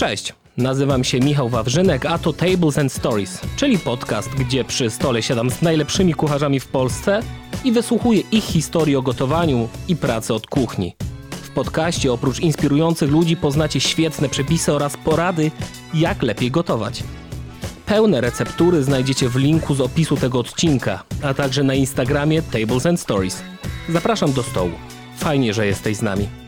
Cześć, nazywam się Michał Wawrzynek, a to Tables and Stories, czyli podcast, gdzie przy stole siadam z najlepszymi kucharzami w Polsce i wysłuchuję ich historii o gotowaniu i pracy od kuchni. W podcaście oprócz inspirujących ludzi poznacie świetne przepisy oraz porady, jak lepiej gotować. Pełne receptury znajdziecie w linku z opisu tego odcinka, a także na Instagramie Tables and Stories. Zapraszam do stołu. Fajnie, że jesteś z nami.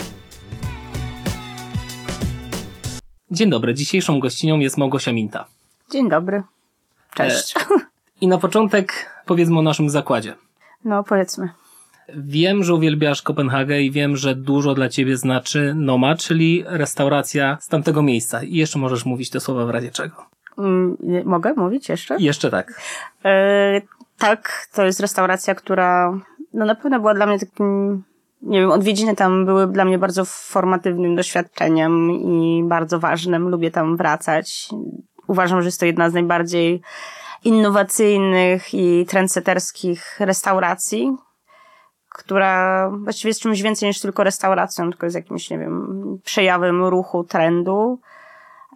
Dzień dobry, dzisiejszą gościnią jest Małgosia Minta. Dzień dobry. Cześć. I na początek powiedzmy o naszym zakładzie. No, powiedzmy. Wiem, że uwielbiasz Kopenhagę i wiem, że dużo dla ciebie znaczy Noma, czyli restauracja z tamtego miejsca. I jeszcze możesz mówić te słowa w razie czego. Mm, mogę mówić jeszcze? Jeszcze tak. E, tak, to jest restauracja, która no na pewno była dla mnie takim, nie wiem, odwiedziny tam były dla mnie bardzo formatywnym doświadczeniem i bardzo ważnym. Lubię tam wracać. Uważam, że jest to jedna z najbardziej innowacyjnych i trendsetterskich restauracji, która właściwie jest czymś więcej niż tylko restauracją, tylko jest jakimś, nie wiem, przejawem ruchu, trendu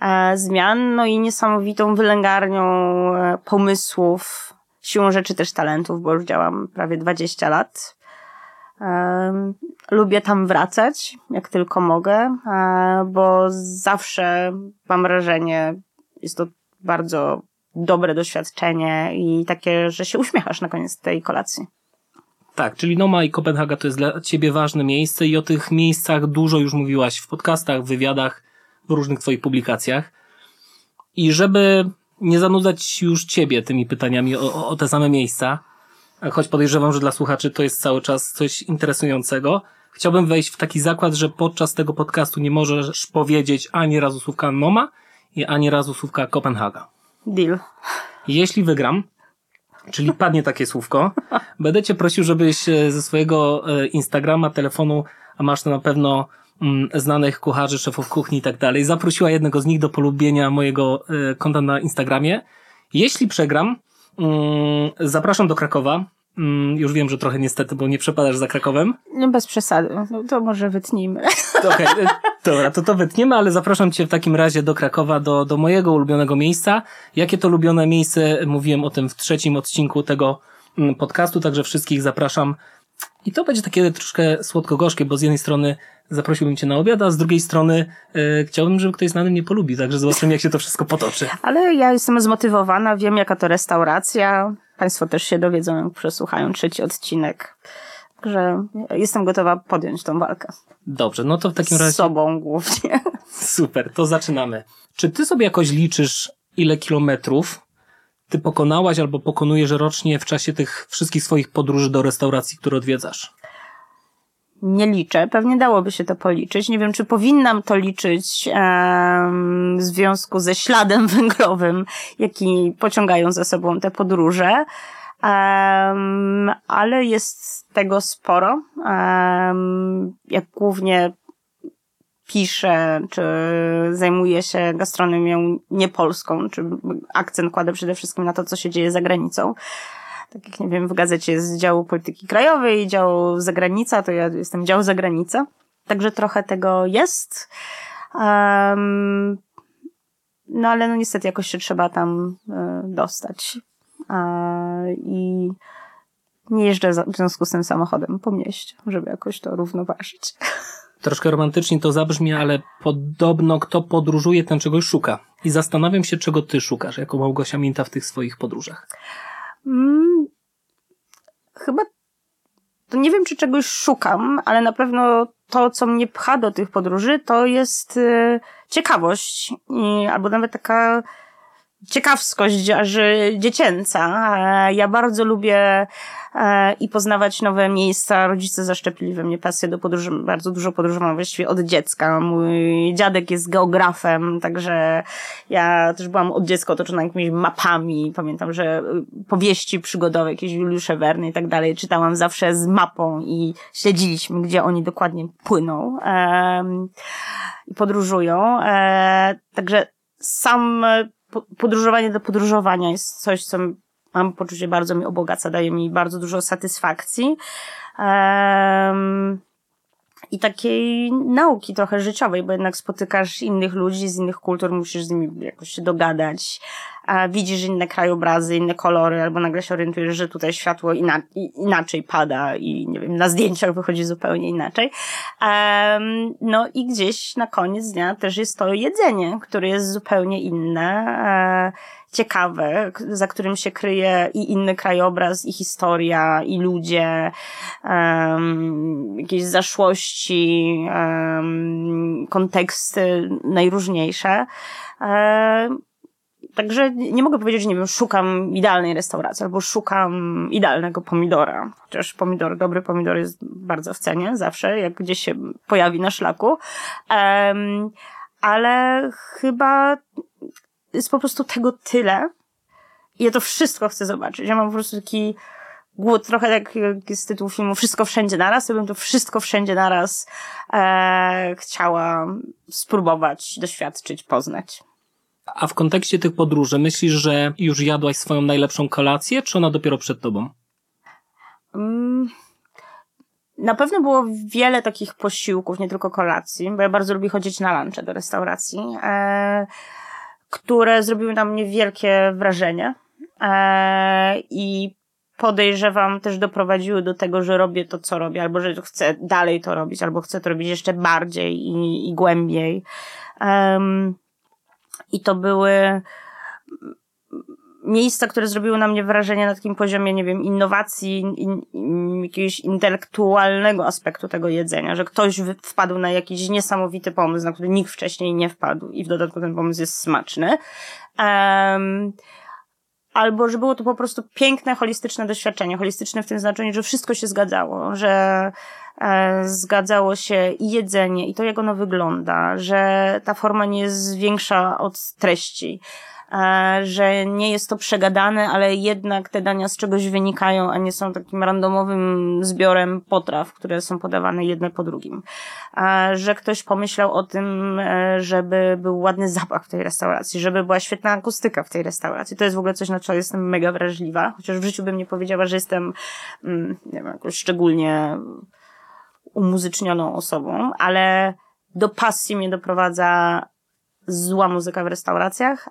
e, zmian, no i niesamowitą wylęgarnią e, pomysłów, siłą rzeczy też talentów, bo już działam prawie 20 lat. Lubię tam wracać, jak tylko mogę, e, bo zawsze mam wrażenie, jest to bardzo dobre doświadczenie i takie, że się uśmiechasz na koniec tej kolacji. Tak, czyli Noma i Kopenhaga to jest dla ciebie ważne miejsce i o tych miejscach dużo już mówiłaś w podcastach, w wywiadach, w różnych twoich publikacjach. I żeby nie zanudzać już ciebie tymi pytaniami o, o- te same miejsca, choć podejrzewam, że dla słuchaczy to jest cały czas coś interesującego, chciałbym wejść w taki zakład, że podczas tego podcastu nie możesz powiedzieć ani razu słówka Noma i ani razu słówka Kopenhaga. Deal. Jeśli wygram, czyli padnie takie słówko, będę cię prosił, żebyś e, ze swojego e, Instagrama, telefonu, a masz to na pewno mm, znanych kucharzy, szefów kuchni i tak dalej, zaprosiła jednego z nich do polubienia mojego e, konta na Instagramie. Jeśli przegram, mm, zapraszam do Krakowa. Mm, Już wiem, że trochę niestety, bo nie przepadasz za Krakowem. No bez przesady. No to może wytnijmy. Okej, e, dobra, to to wytniemy, ale zapraszam Cię w takim razie do Krakowa, do, do mojego ulubionego miejsca. Jakie to ulubione miejsce, mówiłem o tym w trzecim odcinku tego mm, podcastu, także wszystkich zapraszam. I to będzie takie troszkę słodko-gorzkie, bo z jednej strony zaprosiłbym Cię na obiad, a z drugiej strony e, chciałbym, żeby ktoś znany mnie polubi, także zobaczymy, jak się to wszystko potoczy. Ale ja jestem zmotywowana, wiem jaka to restauracja. Państwo też się dowiedzą, jak przesłuchają trzeci odcinek. Także jestem gotowa podjąć tą walkę. Dobrze, no to w takim Z razie... sobą głównie. Super, to zaczynamy. Czy ty sobie jakoś liczysz, ile kilometrów ty pokonałaś albo pokonujesz rocznie w czasie tych wszystkich swoich podróży do restauracji, które odwiedzasz? Nie liczę. Pewnie dałoby się to policzyć. Nie wiem, czy powinnam to liczyć w związku ze śladem węglowym, jaki pociągają za sobą te podróże. Em, ale jest tego sporo. Em, jak głównie piszę, czy zajmuję się gastronomią niepolską, czy akcent kładę przede wszystkim na to, co się dzieje za granicą. Tak jak nie wiem, w gazecie jest dział polityki krajowej, dział zagranica, to ja jestem dział zagranica. Także trochę tego jest. Um, no ale no niestety jakoś się trzeba tam e, dostać. E, I nie jeżdżę w związku z tym samochodem po mieście, żeby jakoś to równoważyć. Troszkę romantycznie to zabrzmi, ale podobno kto podróżuje, ten czegoś szuka. I zastanawiam się, czego ty szukasz, jako Małgosia Minta w tych swoich podróżach. Chyba to nie wiem, czy czegoś szukam, ale na pewno to, co mnie pcha do tych podróży, to jest y, ciekawość i, albo nawet taka ciekawskość aż dziecięca. Ja bardzo lubię i poznawać nowe miejsca. Rodzice zaszczepili we mnie pasję do podróży. Bardzo dużo podróżowałam właściwie od dziecka. Mój dziadek jest geografem, także ja też byłam od dziecka otoczona jakimiś mapami. Pamiętam, że y, powieści przygodowe, jakieś Juliusze Werny i tak dalej, czytałam zawsze z mapą i śledziliśmy, gdzie oni dokładnie płyną i podróżują. E, także sam e, po- podróżowanie do podróżowania jest coś, co mam poczucie bardzo mi obogaca, daje mi bardzo dużo satysfakcji. Em, i takiej nauki trochę życiowej, bo jednak spotykasz innych ludzi z innych kultur, musisz z nimi jakoś się dogadać, widzisz inne krajobrazy, inne kolory, albo nagle się orientujesz, że tutaj światło ina inaczej pada i nie wiem, na zdjęciach wychodzi zupełnie inaczej. Um, no i gdzieś na koniec dnia też jest to jedzenie, które jest zupełnie inne. E, ciekawe, za którym się kryje i inny krajobraz, i historia, i ludzie, um, jakieś zaszłości, um, konteksty najróżniejsze. Um, Także nie mogę powiedzieć, że nie wiem, szukam idealnej restauracji albo szukam idealnego pomidora. Chociaż pomidor, dobry pomidor jest bardzo w cenie zawsze, jak gdzieś się pojawi na szlaku. Um, ale chyba jest po prostu tego tyle. I ja to wszystko chcę zobaczyć. Ja mam po prostu taki głód, trochę jak z tytułu filmu Wszystko Wszędzie Naraz, to bym to wszystko wszędzie naraz e, chciała spróbować, doświadczyć, poznać. A w kontekście tych podróży, myślisz, że już jadłaś swoją najlepszą kolację, czy ona dopiero przed tobą? Mm, na pewno było wiele takich posiłków, nie tylko kolacji, bo ja bardzo lubię chodzić na lunche do restauracji. E, które zrobiły na mnie wielkie wrażenie e, i podejrzewam też doprowadziły do tego, że robię to, co robię, albo że chcę dalej to robić, albo chcę to robić jeszcze bardziej i, i głębiej. I to były miejsca, które zrobiły na mnie wrażenie na takim poziomie, nie wiem, innowacji, in, in, jakiegoś intelektualnego aspektu tego jedzenia, że ktoś wpadł na jakiś niesamowity pomysł, na który nikt wcześniej nie wpadł i w dodatku ten pomysł jest smaczny. Um, albo że było to po prostu piękne, holistyczne doświadczenie. Holistyczne w tym znaczeniu, że wszystko się zgadzało, że e, zgadzało się i jedzenie, i to, jak ono wygląda, że ta forma nie jest większa od treści, że nie jest to przegadane, ale jednak te dania z czegoś wynikają, a nie są takim randomowym zbiorem potraw, które są podawane jedne po drugim. E, że ktoś pomyślał o tym, e, żeby był ładny zapach w tej restauracji, żeby była świetna akustyka w tej restauracji. To jest w ogóle coś, na co jestem mega wrażliwa, chociaż w życiu bym nie powiedziała, że jestem, mm, nie wiem, jakoś szczególnie umuzycznioną osobą, ale do pasji mnie doprowadza zła muzyka w restauracjach,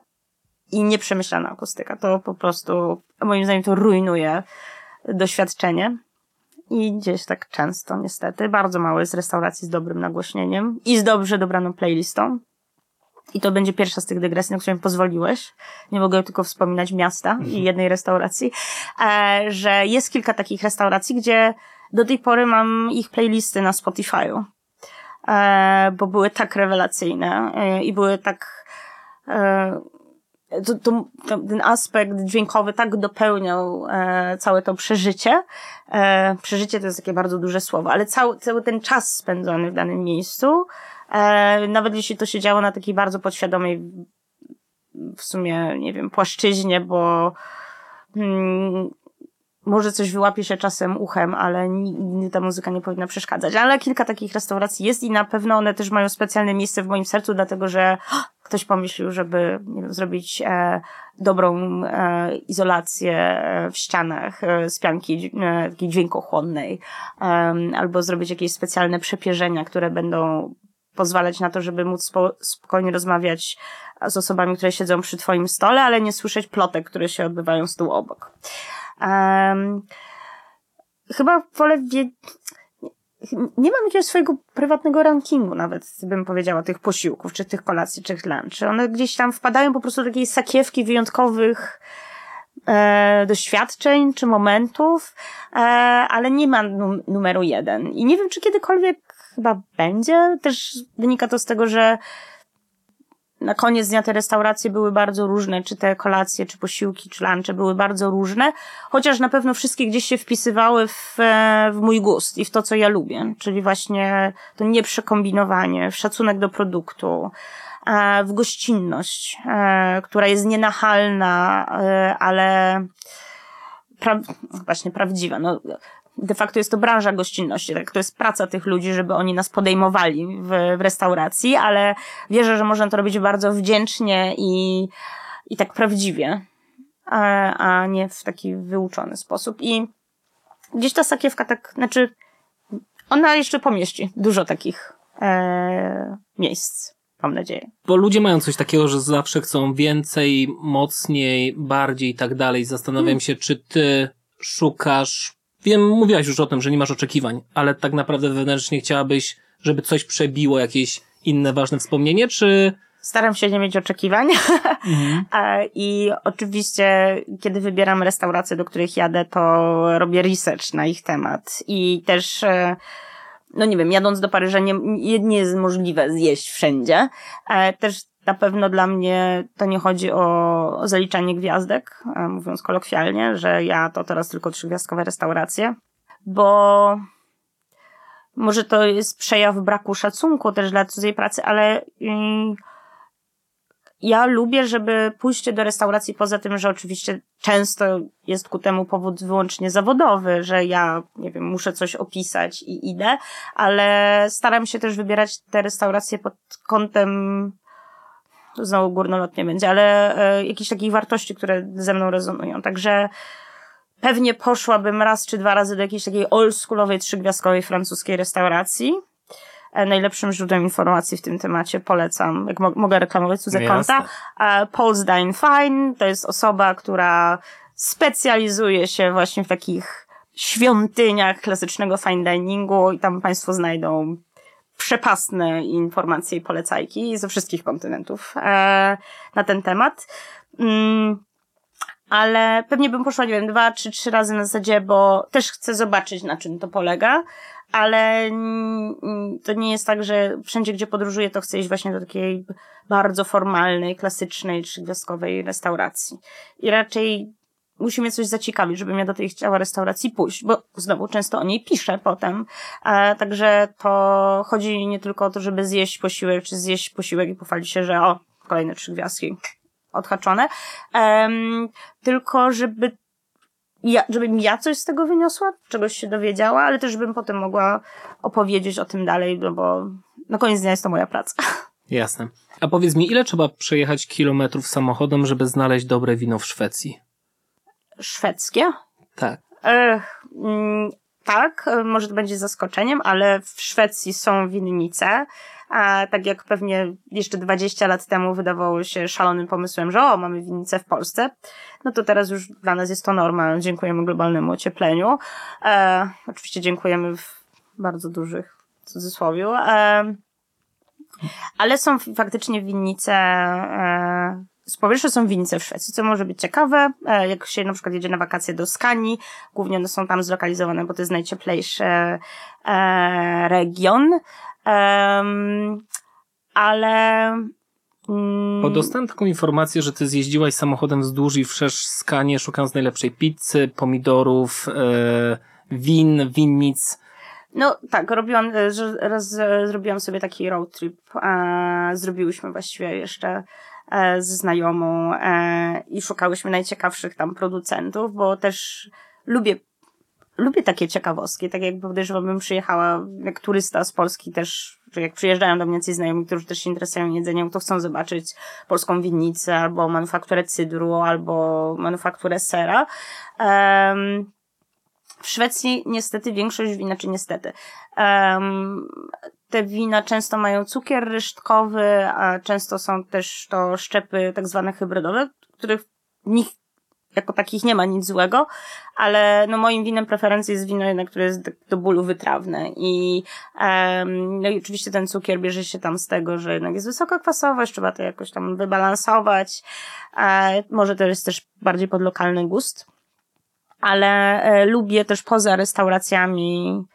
i nieprzemyślana akustyka. To po prostu, moim zdaniem, to rujnuje doświadczenie. I gdzieś tak często, niestety. Bardzo mało jest restauracji z dobrym nagłośnieniem i z dobrze dobraną playlistą. I to będzie pierwsza z tych dygresji, na którą pozwoliłeś. Nie mogę tylko wspominać miasta i mhm. jednej restauracji. E, że jest kilka takich restauracji, gdzie do tej pory mam ich playlisty na Spotify'u. E, bo były tak rewelacyjne e, i były tak to, to, ten aspekt dźwiękowy tak dopełniał e, całe to przeżycie. E, przeżycie to jest takie bardzo duże słowo, ale cały, cały ten czas spędzony w danym miejscu, e, nawet jeśli to się działo na takiej bardzo podświadomej w sumie, nie wiem, płaszczyźnie, bo hmm, może coś wyłapie się czasem uchem, ale nigdy ta muzyka nie powinna przeszkadzać. Ale kilka takich restauracji jest i na pewno one też mają specjalne miejsce w moim sercu, dlatego że ktoś pomyślił, żeby nie wiem, zrobić e, dobrą e, izolację e, w ścianach e, z pianki e, takiej dźwiękochłonnej, e, albo zrobić jakieś specjalne przepierzenia, które będą pozwalać na to, żeby móc spo, spokojnie rozmawiać z osobami, które siedzą przy twoim stole, ale nie słyszeć plotek, które się odbywają z tyłu obok. Um, chyba wolę wiedzieć, nie mam jakiegoś swojego prywatnego rankingu nawet, bym powiedziała, tych posiłków, czy tych kolacji, czy tych lunchy. One gdzieś tam wpadają po prostu do takiej sakiewki wyjątkowych e, doświadczeń, czy momentów, e, ale nie ma num numeru jeden. I nie wiem, czy kiedykolwiek chyba będzie. Też wynika to z tego, że na koniec dnia te restauracje były bardzo różne, czy te kolacje, czy posiłki, czy lunche były bardzo różne, chociaż na pewno wszystkie gdzieś się wpisywały w, e, w mój gust i w to, co ja lubię, czyli właśnie to nieprzekombinowanie, w szacunek do produktu, e, w gościnność, e, która jest nienachalna, ale pra właśnie prawdziwa. No, de facto jest to branża gościnności, tak? To jest praca tych ludzi, żeby oni nas podejmowali w, w restauracji, ale wierzę, że można to robić bardzo wdzięcznie i, i tak prawdziwie, a, a nie w taki wyuczony sposób. I gdzieś ta sakiewka tak, znaczy, Ona jeszcze pomieści dużo takich e, miejsc, mam nadzieję. Bo ludzie mają coś takiego, że zawsze chcą więcej, mocniej, bardziej i tak dalej. Zastanawiam hmm. się, czy ty szukasz. Wiem, mówiłaś już o tym, że nie masz oczekiwań, ale tak naprawdę wewnętrznie chciałabyś, żeby coś przebiło jakieś inne ważne wspomnienie, czy Staram się nie mieć oczekiwań. Mhm. I oczywiście, kiedy wybieram restauracje, do których jadę, to robię research na ich temat. I też, e, no nie wiem, jadąc do Paryża nie, nie jest możliwe zjeść wszędzie. E, też na pewno dla mnie to nie chodzi o, zaliczanie gwiazdek, e, mówiąc kolokwialnie, że ja to teraz tylko trzygwiazdkowe restauracje, bo może to jest przejaw braku szacunku też dla cudzej pracy, ale ja lubię, żeby pójście do restauracji, poza tym, że oczywiście często jest ku temu powód wyłącznie zawodowy, że ja, nie wiem, muszę coś opisać i idę, ale staram się też wybierać te restauracje pod kątem znowu górnolotnie będzie, ale e, jakichś takich wartości, które ze mną rezonują. Także pewnie poszłabym raz czy dwa razy do jakiejś takiej oldschoolowej, trzygwiazdkowej francuskiej restauracji E, najlepszym źródłem informacji w tym temacie. Polecam, jak mo mogę reklamować cudze konta. E, Paul Stein Fine to jest osoba, która specjalizuje się właśnie w takich świątyniach klasycznego fine diningu i tam Państwo znajdą przepastne informacje i polecajki ze wszystkich kontynentów e, na ten temat. Mm, ale pewnie bym poszła, nie wiem, dwa czy trzy razy na zasadzie, bo też chcę zobaczyć, na czym to polega ale to nie jest tak, że wszędzie, gdzie podróżuję, to chcę iść właśnie do takiej bardzo formalnej, klasycznej, trzygwiazdkowej restauracji. I raczej musi mnie coś zaciekawić, żebym ja do tej chciała restauracji pójść, bo znowu często o niej piszę potem. A, także to chodzi nie tylko o to, żeby zjeść posiłek, czy zjeść posiłek i pochwalić się, że o, kolejne trzy gwiazdki odhaczone, tylko żeby ja, żebym ja coś z tego wyniosła, czegoś się dowiedziała, ale też żebym potem mogła opowiedzieć o tym dalej, no bo na koniec dnia jest to moja praca. Jasne. A powiedz mi, ile trzeba przejechać kilometrów samochodem, żeby znaleźć dobre wino w Szwecji? Szwedzkie? Tak. Ech, mm, tak, może to będzie zaskoczeniem, ale w Szwecji są winnice, a tak jak pewnie jeszcze 20 lat temu wydawało się szalonym pomysłem, że o, mamy winnicę w Polsce, no to teraz już dla nas jest to norma. Dziękujemy globalnemu ociepleniu. E, oczywiście dziękujemy w bardzo dużych cudzysłowiu. E, ale są faktycznie winnice, e, z powierzchni są winnice w Szwecji, co może być ciekawe, e, jak się na przykład jedzie na wakacje do Skanii, głównie one są tam zlokalizowane, bo to jest najcieplejszy e, region, ale Mm. Bo dostałem taką informację, że ty zjeździłaś samochodem wzdłuż i wszerz skanie, szukając najlepszej pizzy, pomidorów, e, win, winnic. No tak, robiłam, raz zrobiłam sobie taki road trip. E, zrobiłyśmy właściwie jeszcze z znajomą e, i szukałyśmy najciekawszych tam producentów, bo też lubię lubię takie ciekawostki, tak jak podejrzewam, bym przyjechała jak turysta z Polski też, że jak przyjeżdżają do mnie ci znajomi, którzy też się interesują jedzeniem, to chcą zobaczyć polską winnicę, albo manufakturę cydru, albo manufakturę sera. Um, w Szwecji niestety większość wina, czy niestety, um, te wina często mają cukier ryżtkowy, a często są też to szczepy tak zwane hybrydowe, których nikt jako takich nie ma nic złego, ale no moim winem preferencji jest wino jednak, które jest do bólu wytrawne. I um, no i oczywiście ten cukier bierze się tam z tego, że jednak jest wysoka kwasowość, trzeba to jakoś tam wybalansować, e, może to jest też bardziej pod lokalny gust, ale e, lubię też poza restauracjami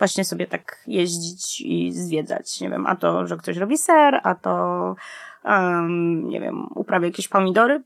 właśnie sobie tak jeździć i zwiedzać, nie wiem, a to, że ktoś robi ser, a to um, nie wiem, uprawia jakieś pomidory,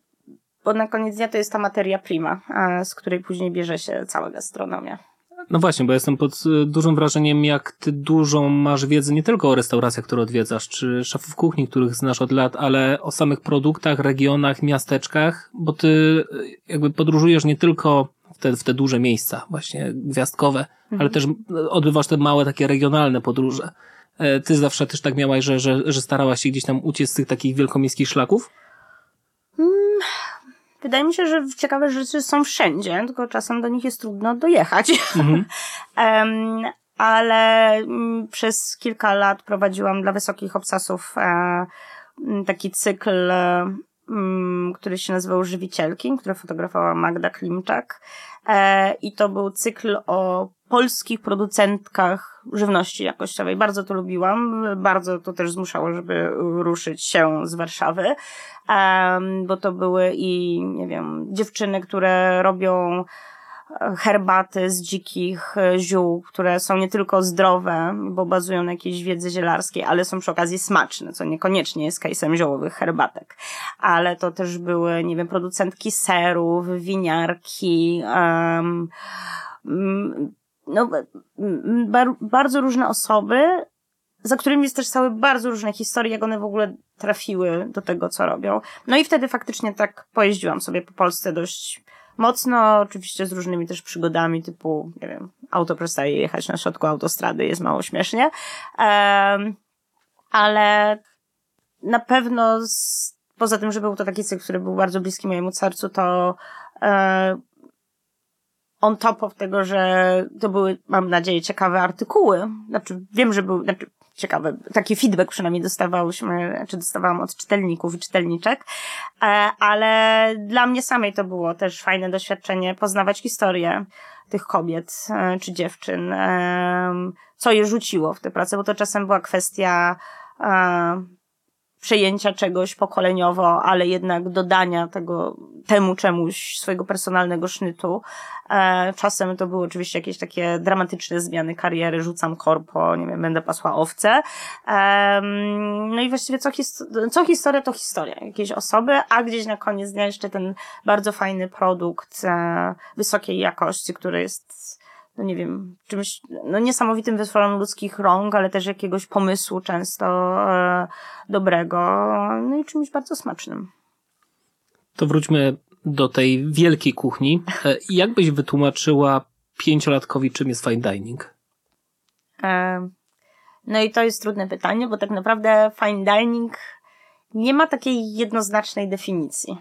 bo na koniec dnia to jest ta materia prima, z której później bierze się cała gastronomia. No właśnie, bo jestem pod y, dużym wrażeniem, jak ty dużą masz wiedzę nie tylko o restauracjach, które odwiedzasz, czy szefów kuchni, których znasz od lat, ale o samych produktach, regionach, miasteczkach, bo ty y, jakby podróżujesz nie tylko w te, w te duże miejsca, właśnie gwiazdkowe, mhm. ale też odbywasz te małe takie regionalne podróże. E, ty zawsze też tak miałaś, że, że, że starałaś się gdzieś tam uciec z tych takich wielkomiejskich szlaków? Hmm wydaje mi się, że ciekawe rzeczy są wszędzie, tylko czasem do nich jest trudno dojechać. Mhm. um, ale mm, przez kilka lat prowadziłam dla wysokich obcasów e, taki cykl, e, który się nazywał Żywicielki, który fotografowała Magda Klimczak. E, I to był cykl o polskich producentkach żywności jakościowej. Bardzo to lubiłam, bardzo to też zmuszało, żeby ruszyć się z Warszawy, bo to były i, nie wiem, dziewczyny, które robią herbaty z dzikich e, ziół, które są nie tylko zdrowe, bo bazują na jakiejś wiedzy zielarskiej, ale są przy okazji smaczne, co niekoniecznie jest case'em ziołowych herbatek. Ale to też były, nie wiem, producentki serów, winiarki, um, no, bar bardzo różne osoby, za którymi jest też całe bardzo różne historie, jak one w ogóle trafiły do tego, co robią. No i wtedy faktycznie tak pojeździłam sobie po Polsce dość mocno, oczywiście z różnymi też przygodami, typu, nie wiem, auto przestaje jechać na środku autostrady, jest mało śmiesznie. Um, ale na pewno z, poza tym, że był to taki cykl, który był bardzo bliski mojemu sercu, to e, on top of tego, że to były, mam nadzieję, ciekawe artykuły. Znaczy, wiem, że był, znaczy, ciekawe, taki feedback przynajmniej dostawałyśmy, czy dostawałam od czytelników i czytelniczek, e, ale dla mnie samej to było też fajne doświadczenie poznawać historię tych kobiet e, czy dziewczyn, e, co je rzuciło w tę pracę, bo to czasem była kwestia przejęcia czegoś pokoleniowo, ale jednak dodania tego, temu czemuś swojego personalnego sznytu. E, czasem to były oczywiście jakieś takie dramatyczne zmiany kariery, rzucam korpo, nie wiem, będę pasła owce. E, no i właściwie co, his co historia, to historia jakiejś osoby, a gdzieś na koniec dnia jeszcze ten bardzo fajny produkt e, wysokiej jakości, który jest no nie wiem, czymś, no niesamowitym wytworem ludzkich rąk, ale też jakiegoś pomysłu często e, dobrego, no i czymś bardzo smacznym. To wróćmy do tej wielkiej kuchni. E, jak byś wytłumaczyła pięciolatkowi, czym jest fine dining? E, no i to jest trudne pytanie, bo tak naprawdę fine dining nie ma takiej jednoznacznej definicji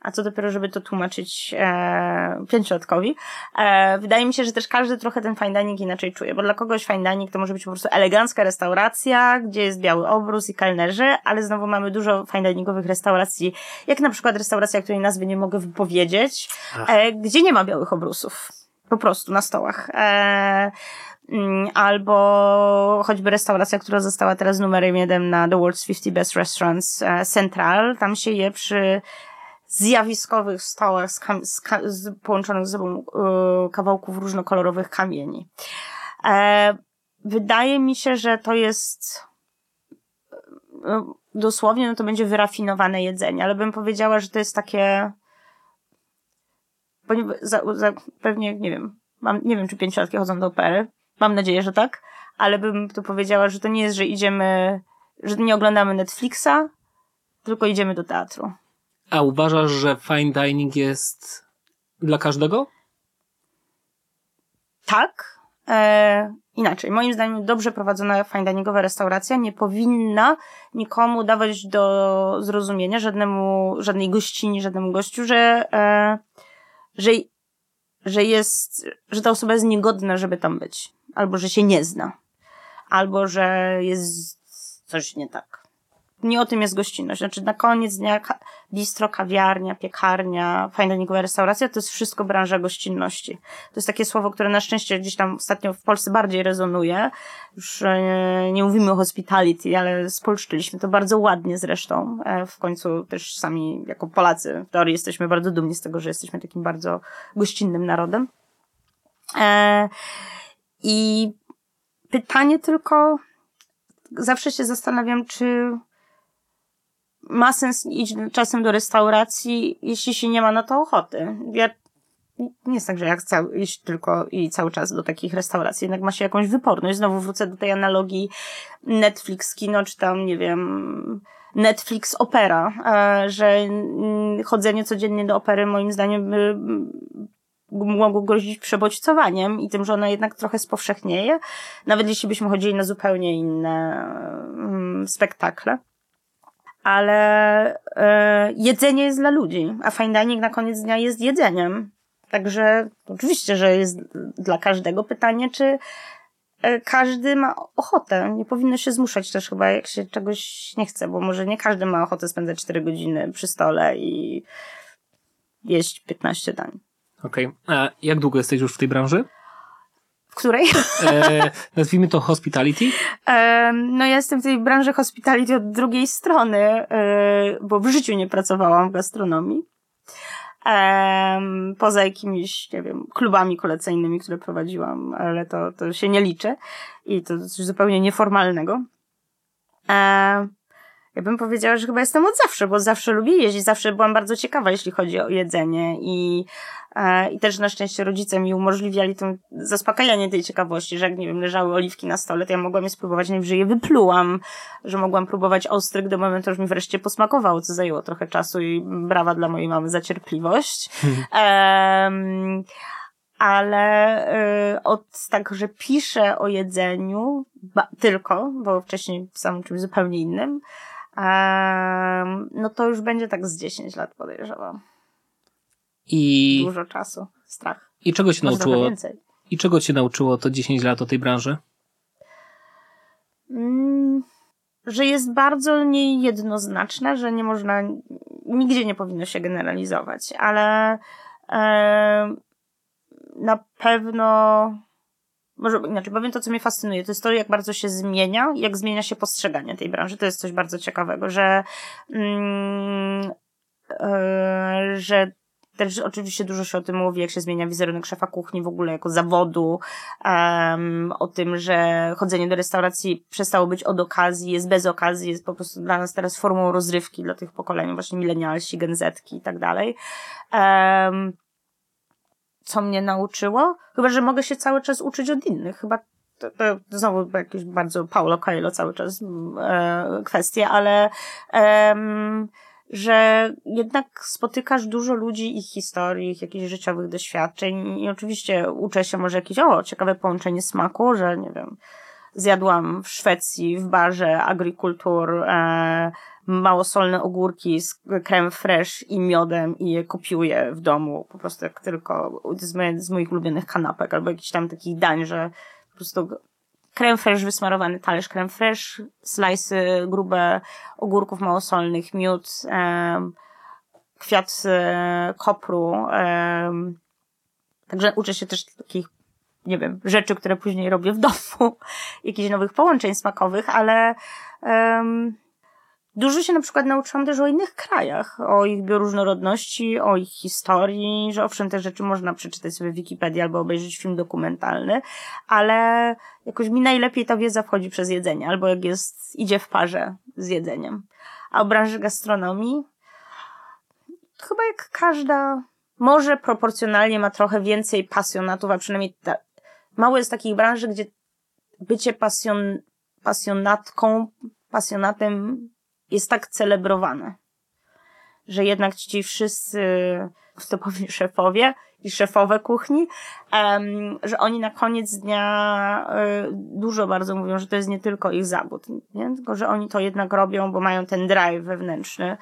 a co dopiero, żeby to tłumaczyć e, pięciolatkowi. E, wydaje mi się, że też każdy trochę ten fine dining inaczej czuje, bo dla kogoś fine dining to może być po prostu elegancka restauracja, gdzie jest biały obrus i kelnerzy, ale znowu mamy dużo fine diningowych restauracji, jak na przykład restauracja, której nazwy nie mogę wypowiedzieć, e, gdzie nie ma białych obrusów. Po prostu na stołach. E, mm, albo choćby restauracja, która została teraz numerem jeden na The World's 50 Best Restaurants e, Central. Tam się je przy zjawiskowych stołach z, z, z połączonych ze sobą y, kawałków różnokolorowych kamieni. E, wydaje mi się, że to jest no, dosłownie no to będzie wyrafinowane jedzenie, ale bym powiedziała, że to jest takie za, za, pewnie, nie wiem, mam, nie wiem, czy pięciolatki chodzą do opery. Mam nadzieję, że tak, ale bym tu powiedziała, że to nie jest, że idziemy, że nie oglądamy Netflixa, tylko idziemy do teatru. A uważasz, że fine dining jest dla każdego? Tak. E, inaczej. Moim zdaniem dobrze prowadzona fine diningowa restauracja nie powinna nikomu dawać do zrozumienia, żadnemu, żadnej gościni, żadnemu gościu, że, e, że, że jest, że ta osoba jest niegodna, żeby tam być. Albo, że się nie zna. Albo, że jest coś nie tak nie o tym jest gościnność. Znaczy na koniec dnia bistro, kawiarnia, piekarnia, fajna diningowa restauracja to jest wszystko branża gościnności. To jest takie słowo, które na szczęście gdzieś tam ostatnio w Polsce bardziej rezonuje. Już nie, nie mówimy o hospitality, ale spolszczyliśmy to bardzo ładnie zresztą. E, w końcu też sami jako Polacy w teorii jesteśmy bardzo dumni z tego, że jesteśmy takim bardzo gościnnym narodem. E, I pytanie tylko, zawsze się zastanawiam, czy ma sens iść czasem do restauracji, jeśli się nie ma na to ochoty. Ja nie jest tak, że ja chcę iść tylko i cały czas do takich restauracji, jednak ma się jakąś wyporność. Znowu wrócę do tej analogii Netflix, kino, czy tam, nie wiem, Netflix opera, e, że chodzenie codziennie do opery moim zdaniem mogło grozić przebodźcowaniem i tym, że ona jednak trochę spowszechnieje, nawet jeśli byśmy chodzili na zupełnie inne mm, spektakle ale e, jedzenie jest dla ludzi, a fine dining na koniec dnia jest jedzeniem. Także oczywiście, że jest dla każdego pytanie, czy e, każdy ma ochotę. Nie powinno się zmuszać też chyba, jak się czegoś nie chce, bo może nie każdy ma ochotę spędzać 4 godziny przy stole i jeść 15 dań. Okej. Okay. A jak długo jesteś już w tej branży? Której? E, nazwijmy to hospitality. E, no ja jestem w tej branży hospitality od drugiej strony, e, bo w życiu nie pracowałam w gastronomii. Um, poza jakimiś, nie wiem, klubami kolekcyjnymi, które prowadziłam, ale to, to się nie liczy i to coś zupełnie nieformalnego. Um, ja bym powiedziała, że chyba jestem od zawsze, bo zawsze lubię jeździć, zawsze byłam bardzo ciekawa, jeśli chodzi o jedzenie i, e, i też na szczęście rodzice mi umożliwiali to zaspokajanie tej ciekawości, że jak, nie wiem, leżały oliwki na stole, to ja mogłam je spróbować, najwyżej je wyplułam, że mogłam próbować ostryk do momentu, aż mi wreszcie posmakowało, co zajęło trochę czasu i brawa dla mojej mamy za cierpliwość. Um, ale y, od tak, że piszę o jedzeniu ba, tylko, bo wcześniej pisałam czymś zupełnie innym, no to już będzie tak z 10 lat podejrzewam. I... Dużo czasu. Strach. I czego się nauczyło? I czego cię nauczyło to 10 lat o tej branży? Mm, że jest bardzo niejednoznaczna, że nie można, nigdzie nie powinno się generalizować, ale e, na pewno może inaczej powiem to, co mnie fascynuje, to jest to, jak bardzo się zmienia, jak zmienia się postrzeganie tej branży. To jest coś bardzo ciekawego, że, mm, yy, że też oczywiście dużo się o tym mówi, jak się zmienia wizerunek szefa kuchni w ogóle jako zawodu, um, o tym, że chodzenie do restauracji przestało być od okazji, jest bez okazji, jest po prostu dla nas teraz formą rozrywki dla tych pokoleń, właśnie milenialsi, genzetki i tak dalej. Um, co mnie nauczyło, chyba, że mogę się cały czas uczyć od innych. Chyba to, to znowu jakieś bardzo Paulo Coelho cały czas e, kwestie, ale e, że jednak spotykasz dużo ludzi, ich historii, ich jakichś życiowych doświadczeń i oczywiście uczę się może jakieś, o, ciekawe połączenie smaku, że nie wiem, zjadłam w Szwecji w barze agrikultur e, małosolne ogórki z creme fresh i miodem i je kopiuję w domu, po prostu jak tylko z, moje, z moich ulubionych kanapek albo jakiś tam takich dań, że po prostu creme fresh wysmarowany talerz creme fresh, slajsy grube ogórków małosolnych, miód, e, kwiat e, kopru, e, Także uczę się też takich nie wiem, rzeczy, które później robię w domu, jakichś nowych połączeń smakowych, ale um, dużo się na przykład nauczyłam też o innych krajach, o ich bioróżnorodności, o ich historii, że owszem, te rzeczy można przeczytać sobie w Wikipedii albo obejrzeć film dokumentalny, ale jakoś mi najlepiej ta wiedza wchodzi przez jedzenie, albo jak jest, idzie w parze z jedzeniem. A o branży gastronomii, chyba jak każda, może proporcjonalnie ma trochę więcej pasjonatów, a przynajmniej ta, mało jest takich branży, gdzie bycie pasjon, pasjonatką, pasjonatem jest tak celebrowane, że jednak ci wszyscy wstopowi szefowie i szefowe kuchni, um, że oni na koniec dnia y, dużo bardzo mówią, że to jest nie tylko ich zawód, nie? tylko że oni to jednak robią, bo mają ten drive wewnętrzny,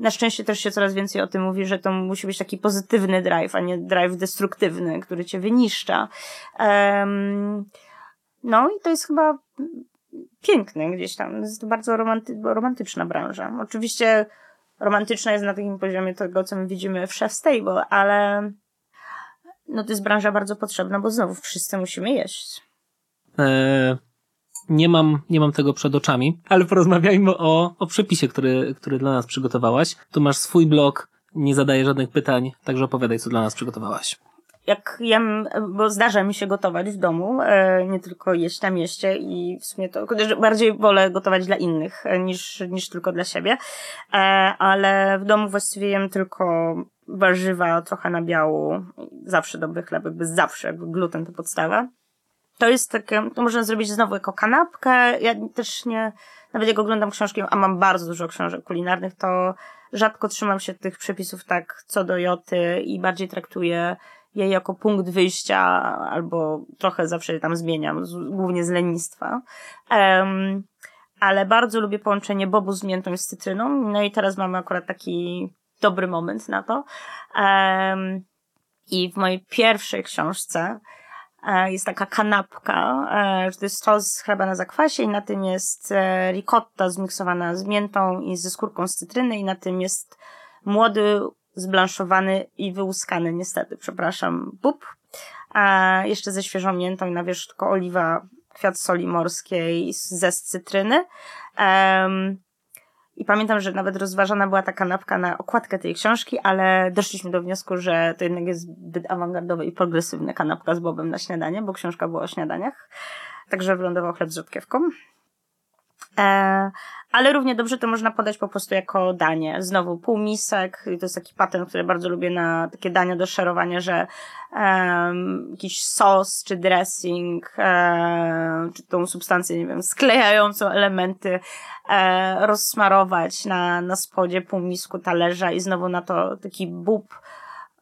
na szczęście też się coraz więcej o tym mówi, że to musi być taki pozytywny drive, a nie drive destruktywny, który cię wyniszcza. No i to jest chyba piękne gdzieś tam. Jest to bardzo romanty romantyczna branża. Oczywiście romantyczna jest na takim poziomie tego, co my widzimy w Chef Stable, ale no to jest branża bardzo potrzebna, bo znowu wszyscy musimy jeść. E, nie mam, nie mam tego przed oczami, ale porozmawiajmy o, o przepisie, który, który dla nas przygotowałaś. Tu masz swój blog, nie zadaję żadnych pytań, także opowiadaj, co dla nas przygotowałaś. Jak jem, bo zdarza mi się gotować w domu, e, nie tylko jeść na mieście i w sumie to, bardziej wolę gotować dla innych e, niż, niż tylko dla siebie, e, ale w domu właściwie jem tylko warzywa, trochę nabiału, zawsze dobry chleb, jakby zawsze, jakby gluten to podstawa to jest takie, to można zrobić znowu jako kanapkę. Ja też nie, nawet jak oglądam książki, a mam bardzo dużo książek kulinarnych, to rzadko trzymam się tych przepisów tak co do joty i bardziej traktuję je jako punkt wyjścia, albo trochę zawsze tam zmieniam, z, głównie z lenistwa. Um, ale bardzo lubię połączenie bobu z miętą i z cytryną. No i teraz mamy akurat taki dobry moment na to. Um, I w mojej pierwszej książce jest taka kanapka, e, to jest sos chleba na zakwasie i na tym jest e, ricotta zmiksowana z miętą i ze skórką z cytryny i na tym jest młody, zblanszowany i wyłuskany niestety, przepraszam, bób. A jeszcze ze świeżą miętą i na wierzchu tylko oliwa, kwiat soli morskiej, zest cytryny. Um, i pamiętam, że nawet rozważana była ta kanapka na okładkę tej książki, ale doszliśmy do wniosku, że to jednak jest zbyt awangardowe i progresywne kanapka z bobem na śniadanie, bo książka była o śniadaniach. Także wylądował chleb z rzodkiewką. E, ale równie dobrze to można podać po prostu jako danie. Znowu półmisek, to jest taki patent, który bardzo lubię na takie dania do szerowania, że um, jakiś sos czy dressing, e, czy tą substancję, nie wiem, sklejającą elementy e, rozsmarować na, na spodzie półmisku talerza i znowu na to taki bób,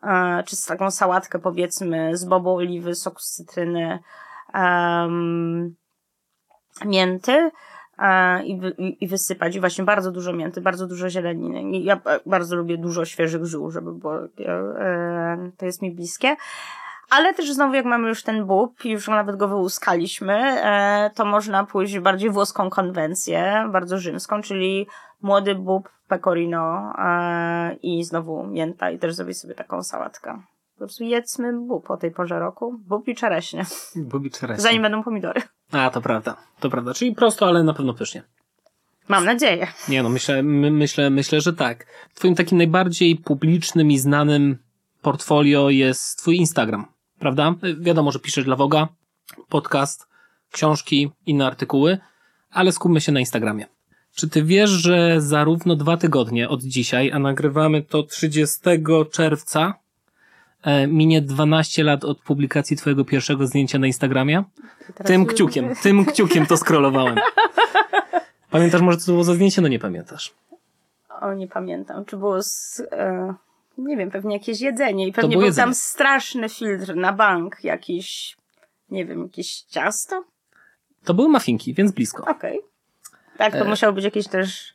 e, czy taką sałatkę powiedzmy z bobą oliwy, soku z cytryny, um, mięty i, i wysypać. I właśnie bardzo dużo mięty, bardzo dużo zieleniny. Ja bardzo lubię dużo świeżych ziół, żeby było, e, to jest mi bliskie. Ale też znowu, jak mamy już ten bób, już nawet go wyłuskaliśmy, e, to można pójść w bardziej włoską konwencję, bardzo rzymską, czyli młody bób, pecorino e, i znowu mięta i też zrobić sobie taką sałatkę. Po prostu jedzmy bób o tej porze roku. Bób i czereśnie. Bób i czereśnie. Zanim będą pomidory. A, to prawda. To prawda. Czyli prosto, ale na pewno pysznie. Mam nadzieję. Nie no, myślę, my, myślę, myślę, że tak. Twoim takim najbardziej publicznym i znanym portfolio jest twój Instagram, prawda? Wiadomo, że piszesz dla Woga, podcast, książki, inne artykuły, ale skupmy się na Instagramie. Czy ty wiesz, że zarówno dwa tygodnie od dzisiaj, a nagrywamy to 30 czerwca, minie 12 lat od publikacji twojego pierwszego zdjęcia na Instagramie. Tym kciukiem, tym kciukiem to scrollowałem. Pamiętasz może co to było za zdjęcie? No nie pamiętasz. O, nie pamiętam. Czy było z... E, nie wiem, pewnie jakieś jedzenie i pewnie był jedzenie. tam straszny filtr na bank jakiś, nie wiem, jakieś ciasto? To były mafinki, więc blisko. Okej. Okay. Tak, to e... musiało być jakieś też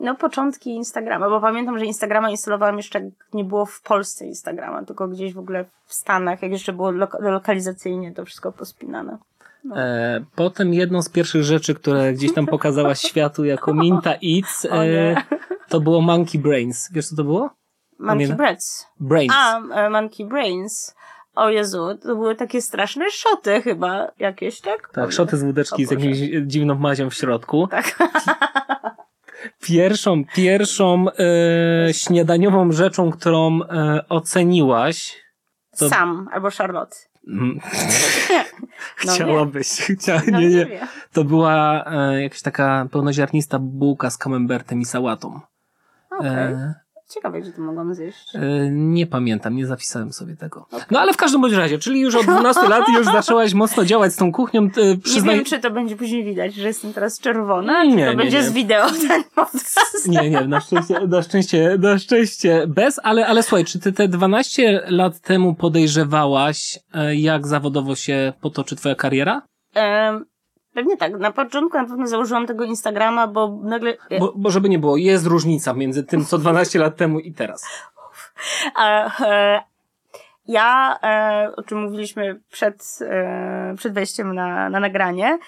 no, początki Instagrama, bo pamiętam, że Instagrama instalowałam jeszcze, jak nie było w Polsce Instagrama, tylko gdzieś w ogóle w Stanach, jak jeszcze było lokalizacyjnie to wszystko pospinane. No. E, potem jedną z pierwszych rzeczy, które gdzieś tam pokazałaś światu jako Minta Eats, e, to było Monkey Brains. Wiesz co to było? Monkey Brains. Brains. A, e, Monkey Brains. O Jezu, to były takie straszne szoty chyba jakieś, tak? Tak, szoty z wódeczki z jakimś dziwną mazią w środku. Tak. pierwszą, pierwszą e, śniadaniową rzeczą, którą e, oceniłaś. To... Sam albo Charlotte. Mm. no Chciałabyś. Chcia... No nie, nie. To była e, jakaś taka pełnoziarnista bułka z camembertem i sałatą. Okay. E, Ciekawe, gdzie to mogłam zjeść. E, nie pamiętam, nie zapisałem sobie tego. Okay. No ale w każdym bądź razie, czyli już od 12 lat już zaczęłaś mocno działać z tą kuchnią. E, przyznaj... Nie wiem, czy to będzie później widać, że jestem teraz czerwona, nie, czy to nie, będzie nie. z wideo ten podcast. Nie, nie, na szczęście, na szczęście, na szczęście bez, ale, ale słuchaj, czy ty te 12 lat temu podejrzewałaś, e, jak zawodowo się potoczy twoja kariera? Um, Pewnie tak. Na początku na pewno założyłam tego Instagrama, bo nagle... Bo, bo żeby nie było, jest różnica między tym, co 12 lat temu i teraz. A, e, ja, e, o czym mówiliśmy przed, e, przed wejściem na, na nagranie,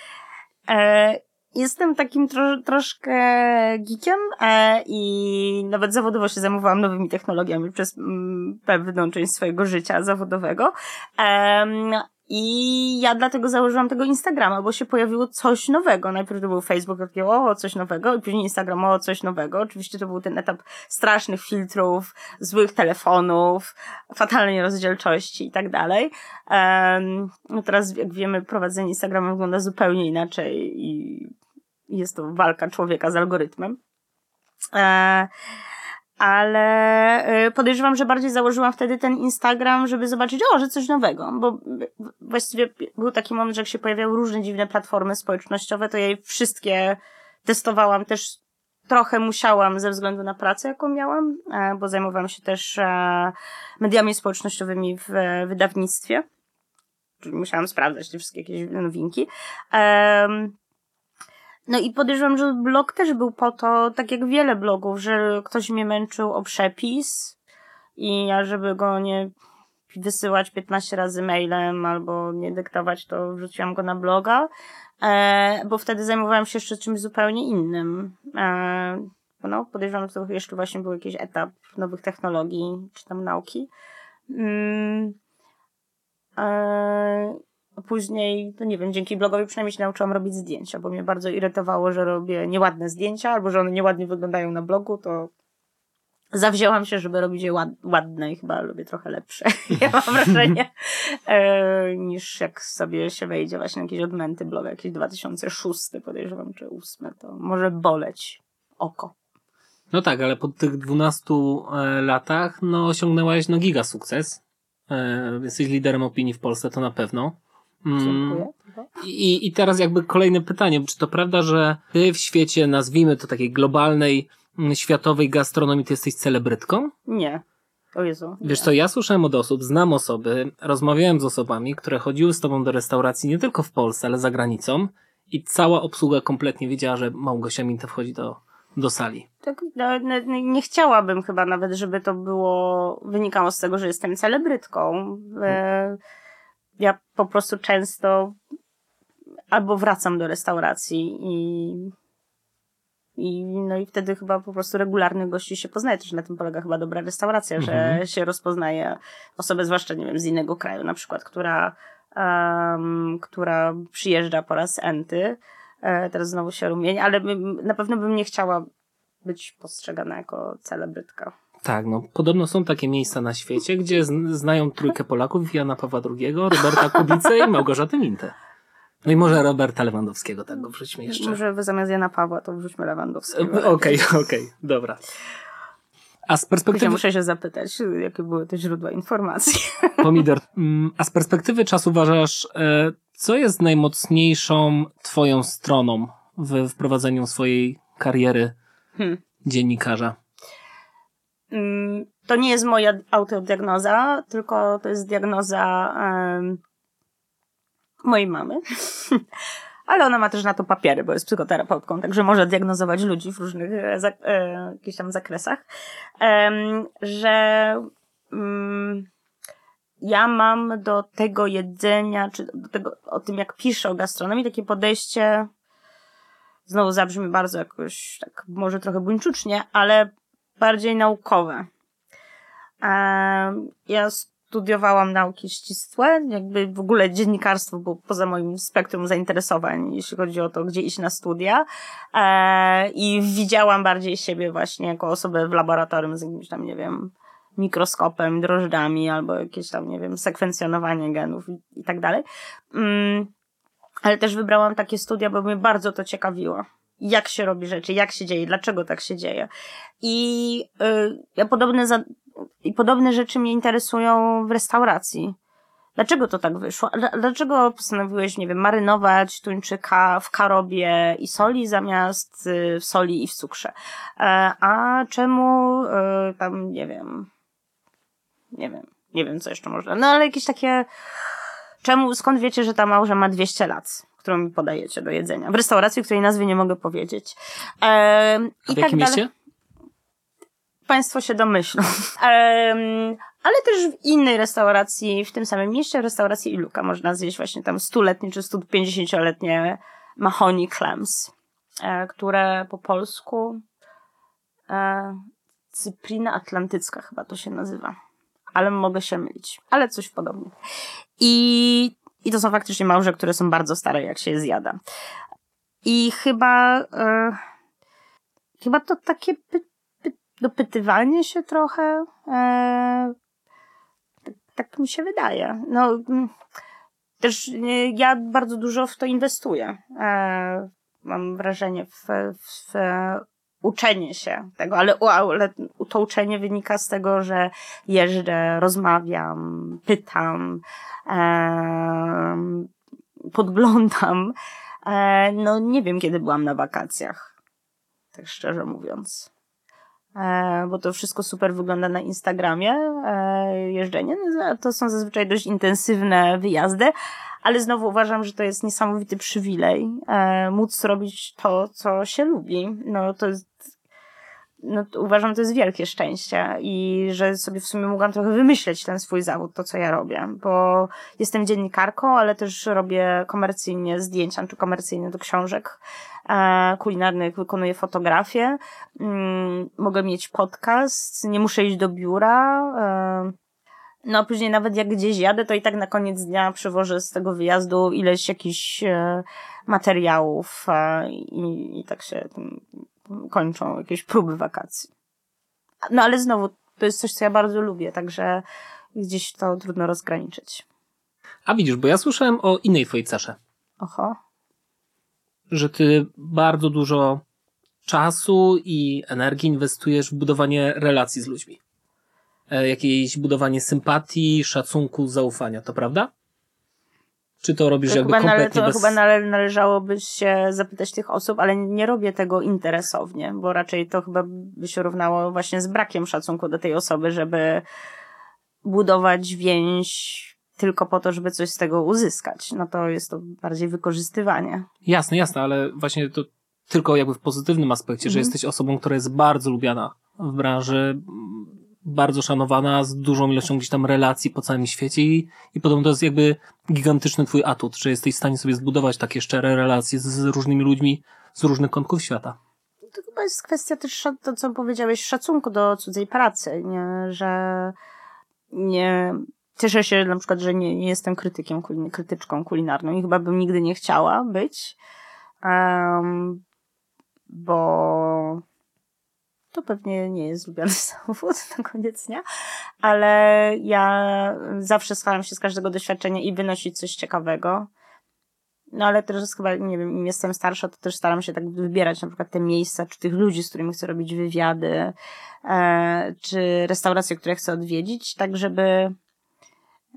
jestem takim tro, troszkę geekiem i nawet zawodowo się zajmowałam nowymi technologiami przez mm, pewną część swojego życia zawodowego. I ja dlatego założyłam tego Instagrama, bo się pojawiło coś nowego. Najpierw to był Facebook, takie o, coś nowego, i później Instagram, o, coś nowego. Oczywiście to był ten etap strasznych filtrów, złych telefonów, fatalnej rozdzielczości i tak dalej. No teraz, jak wiemy, prowadzenie Instagrama wygląda zupełnie inaczej i jest to walka człowieka z algorytmem. E, ale y, podejrzewam, że bardziej założyłam wtedy ten Instagram, żeby zobaczyć, o, że coś nowego, bo właściwie był taki moment, że jak się pojawiały różne dziwne platformy społecznościowe, to ja je wszystkie testowałam też trochę musiałam ze względu na pracę, jaką miałam, e, bo zajmowałam się też e, mediami społecznościowymi w wydawnictwie. Czyli musiałam sprawdzać te wszystkie jakieś nowinki. No i podejrzewam, że blog też był po to, tak jak wiele blogów, że ktoś mnie męczył o przepis i ja, żeby go nie wysyłać 15 razy mailem albo nie dyktować, to wrzuciłam go na bloga, e, bo wtedy zajmowałam się jeszcze czymś zupełnie innym. E, no, podejrzewam, że to jeszcze właśnie był jakiś etap nowych technologii, czy tam nauki. Mm, e, później, to nie wiem, dzięki blogowi przynajmniej się nauczyłam robić zdjęcia, bo mnie bardzo irytowało, że robię nieładne zdjęcia, albo że one nieładnie wyglądają na blogu, to zawzięłam się, żeby robić je ład, ładne i chyba lubię trochę lepsze, ja mam wrażenie, e, niż jak sobie się wejdzie właśnie jakieś odmęty bloga, jakieś 2006 podejrzewam, czy 8, to może boleć oko. No tak, ale po tych 12 e, latach no osiągnęłaś no giga sukces. E, jesteś liderem opinii w Polsce, to na pewno. Mm. Dziękuję. I, I teraz jakby kolejne pytanie, czy to prawda, że ty w świecie, nazwijmy to takiej globalnej, mm, światowej gastronomii, ty jesteś celebrytką? Nie. O Jezu. Nie. Wiesz co, ja słyszałem od osób, znam osoby, rozmawiałem z osobami, które chodziły z tobą do restauracji nie tylko w Polsce, ale za granicą i cała obsługa kompletnie wiedziała, że Małgosia Minta wchodzi do, do sali. Tak, no, no, nie chciałabym chyba nawet, żeby to było, wynikało z tego, że jestem celebrytką. E, ja po prostu często albo wracam do restauracji i, i no i wtedy chyba po prostu regularnych gości się poznaje. Też na tym polega chyba dobra restauracja, mhm. że się rozpoznaje osobę, zwłaszcza, nie wiem, z innego kraju na przykład, która, um, która przyjeżdża po raz enty. E, teraz znowu się rumień, ale bym, na pewno bym nie chciała być postrzegana jako celebrytka. Tak, no podobno są takie miejsca na świecie, gdzie znają trójkę Polaków, Jana Pawła II, Roberta Kubicę i Małgorzatę Mintę. No i może Roberta Lewandowskiego, tak go wrzućmy jeszcze. Może zamiast Jana Pawła to wrzućmy Lewandowskiego. Okej, okej, okay, okay, dobra. A z perspektywy... Ja muszę się zapytać, jakie były te źródła informacji. Pomidor, mm, a z perspektywy czasu uważasz, e, co jest najmocniejszą twoją stroną w wprowadzeniu swojej kariery hmm. dziennikarza? Mm, to nie jest moja autodiagnoza, tylko to jest diagnoza mojej mamy. Ale ona ma też na to papiery, bo jest psychoterapeutką, także może diagnozować ludzi w różnych e, e, jakichś tam zakresach, że um, ja mam do tego jedzenia, czy do tego, o tym jak piszę o gastronomii, takie podejście, znowu zabrzmi bardzo jakoś, tak może trochę buńczucznie, ale bardziej naukowe. Ja studiowałam nauki ścisłe, jakby w ogóle dziennikarstwo było poza moim spektrum zainteresowań, jeśli chodzi o to, gdzie iść na studia. I widziałam bardziej siebie właśnie jako osobę w laboratorium z jakimś tam, nie wiem, mikroskopem, drożdżami albo jakieś tam, nie wiem, sekwencjonowanie genów i, i tak dalej. Mm, ale też wybrałam takie studia, bo mnie bardzo to ciekawiło jak się robi rzeczy, jak się dzieje, dlaczego tak się dzieje. I, y, podobne, za, i podobne rzeczy mnie interesują w restauracji. Dlaczego to tak wyszło? Dlaczego postanowiłeś, nie wiem, marynować tuńczyka w karobie i soli zamiast y, w soli i w cukrze? E, a czemu y, tam, nie wiem, nie wiem, nie wiem co jeszcze można, no ale jakieś takie, czemu, skąd wiecie, że ta małża ma 200 lat? Którą mi podajecie do jedzenia. W restauracji, której nazwy nie mogę powiedzieć. Ehm, A w i jakim tak mieście? Państwo się domyślą. Ehm, ale też w innej restauracji, w tym samym mieście, w restauracji Iluka można zjeść właśnie tam stuletnie czy 150-letnie mahoni clams, e, które po polsku e, cyprina atlantycka chyba to się nazywa. Ale mogę się mylić. Ale coś podobnego. I i to są faktycznie małże, które są bardzo stare, jak się je zjada. I chyba, e, chyba to takie py, py, dopytywanie się trochę, e, tak, tak mi się wydaje. No, mm, też e, ja bardzo dużo w to inwestuję. E, mam wrażenie w, w uczenie się tego, ale, ale to uczenie wynika z tego, że jeżdżę, rozmawiam, pytam, e, podglądam. E, no nie wiem, kiedy byłam na wakacjach, tak szczerze mówiąc. E, bo to wszystko super wygląda na Instagramie, e, jeżdżenie. No, to są zazwyczaj dość intensywne wyjazdy, ale znowu uważam, że to jest niesamowity przywilej e, móc robić to, co się lubi. No to jest no, uważam, to jest wielkie szczęście i że sobie w sumie mogłam trochę wymyśleć ten swój zawód, to co ja robię, bo jestem dziennikarką, ale też robię komercyjnie zdjęcia, czy komercyjnie do książek kulinarnych, wykonuję fotografię, mm, mogę mieć podcast, nie muszę iść do biura, e, no później nawet jak gdzieś jadę, to i tak na koniec dnia przywożę z tego wyjazdu ileś jakichś e, materiałów e, i, i tak się kończą jakieś próby wakacji. No ale znowu, to jest coś, co ja bardzo lubię, także gdzieś to trudno rozgraniczyć. A widzisz, bo ja słyszałem o innej twojej cesze. Oho. Że ty bardzo dużo czasu i energii inwestujesz w budowanie relacji z ludźmi. E, jakieś budowanie sympatii, szacunku, zaufania, to prawda? Czy to robisz to jakby chyba kompletnie nale, bez... chyba nale, należałoby się zapytać tych osób, ale nie robię tego interesownie, bo raczej to chyba by się równało właśnie z brakiem szacunku do tej osoby, żeby budować więź tylko po to, żeby coś z tego uzyskać. No to jest to bardziej wykorzystywanie. Jasne, jasne, ale właśnie to tylko jakby w pozytywnym aspekcie, że Mhm. jesteś osobą, która jest bardzo lubiana w branży, bardzo szanowana, z dużą ilością gdzieś tam relacji po całym świecie i, i podobno to jest jakby gigantyczny twój atut, że jesteś w stanie sobie zbudować takie szczere relacje z, z różnymi ludźmi z różnych kątków świata. to chyba jest kwestia też to, co powiedziałeś, szacunku do cudzej pracy, nie, że nie, cieszę się na przykład, że nie, nie jestem krytykiem, kulin- krytyczką kulinarną i chyba bym nigdy nie chciała być, um, bo to pewnie nie jest lubiany zawód na koniec dnia, ale ja zawsze staram się z każdego doświadczenia i wynosić coś ciekawego. No ale też chyba, nie wiem, im jestem starsza, to też staram się tak wybierać na przykład te miejsca, czy tych ludzi, z którymi chcę robić wywiady, e, czy restauracje, które chcę odwiedzić, tak żeby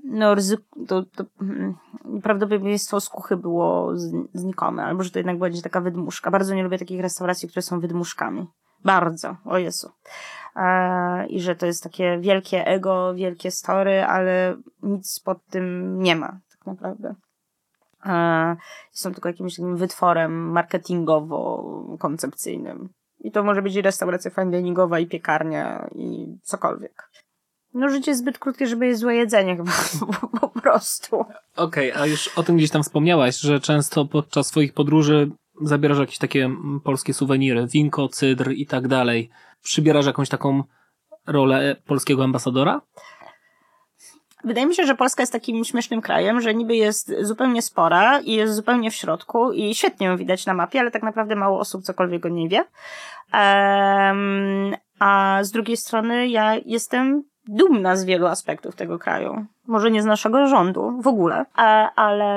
no ryzyko, to, to mm, prawdopodobieństwo skuchy było znikome, albo że to jednak będzie taka wydmuszka. Bardzo nie lubię takich restauracji, które są wydmuszkami. Bardzo, o Jezu. E, I że to jest takie wielkie ego, wielkie story, ale nic pod tym nie ma, tak naprawdę. E, są tylko jakimś takim wytworem marketingowo-koncepcyjnym. I to może być i restauracja fine diningowa, i piekarnia, i cokolwiek. No życie jest zbyt krótkie, żeby jeść złe jedzenie chyba, po prostu. Okej, a już o tym gdzieś tam wspomniałaś, że często podczas swoich podróży zabierasz jakieś takie polskie suweniry, winko, cydr i tak dalej. Przybierasz jakąś taką rolę polskiego ambasadora? Wydaje mi się, że Polska jest takim śmiesznym krajem, że niby jest zupełnie spora i jest zupełnie w środku i świetnie ją widać na mapie, ale tak naprawdę mało osób cokolwiek o niej wie. Um, a z drugiej strony ja jestem dumna z wielu aspektów tego kraju. Może nie z naszego rządu w ogóle, ale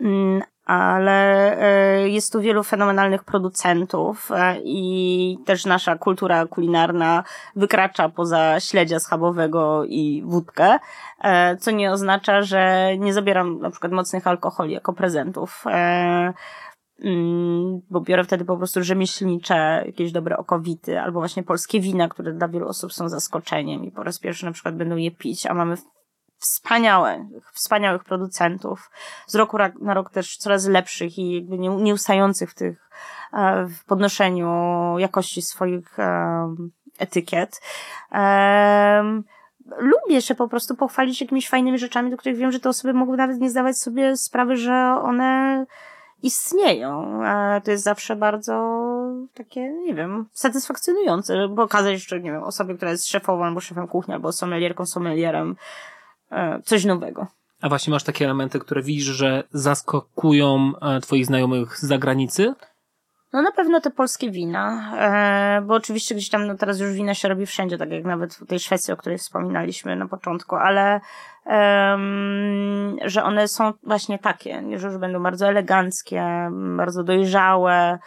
mm, ale e, jest tu wielu fenomenalnych producentów e, i też nasza kultura kulinarna wykracza poza śledzia schabowego i wódkę, e, co nie oznacza, że nie zabieram na przykład mocnych alkoholi jako prezentów, bo biorę wtedy po prostu rzemieślnicze, jakieś dobre okowity, albo właśnie polskie wina, które dla wielu osób są zaskoczeniem i po raz pierwszy na przykład będą je pić, a mamy wspaniałe, wspaniałych producentów. Z roku na rok też coraz lepszych i jakby nie, nieustających w tych, e, w podnoszeniu jakości swoich em, etykiet. Lubię się po prostu pochwalić jakimiś fajnymi rzeczami, do których wiem, że te osoby mogą nawet nie zdawać sobie sprawy, że one istnieją. E, To jest zawsze bardzo takie, nie wiem, satysfakcjonujące, bo okazać, że, nie wiem, osobie, która jest szefową albo szefem kuchni, albo sommelierką, sommelierem, e, coś nowego. A właśnie masz takie elementy, które widzisz, że zaskakują e, twoich znajomych z zagranicy? No na pewno te polskie wina, e, bo oczywiście gdzieś tam, no teraz już wina się robi wszędzie, tak jak nawet w tej Szwecji, o której wspominaliśmy na początku, ale że one są właśnie takie, że już będą bardzo eleganckie, bardzo dojrzałe,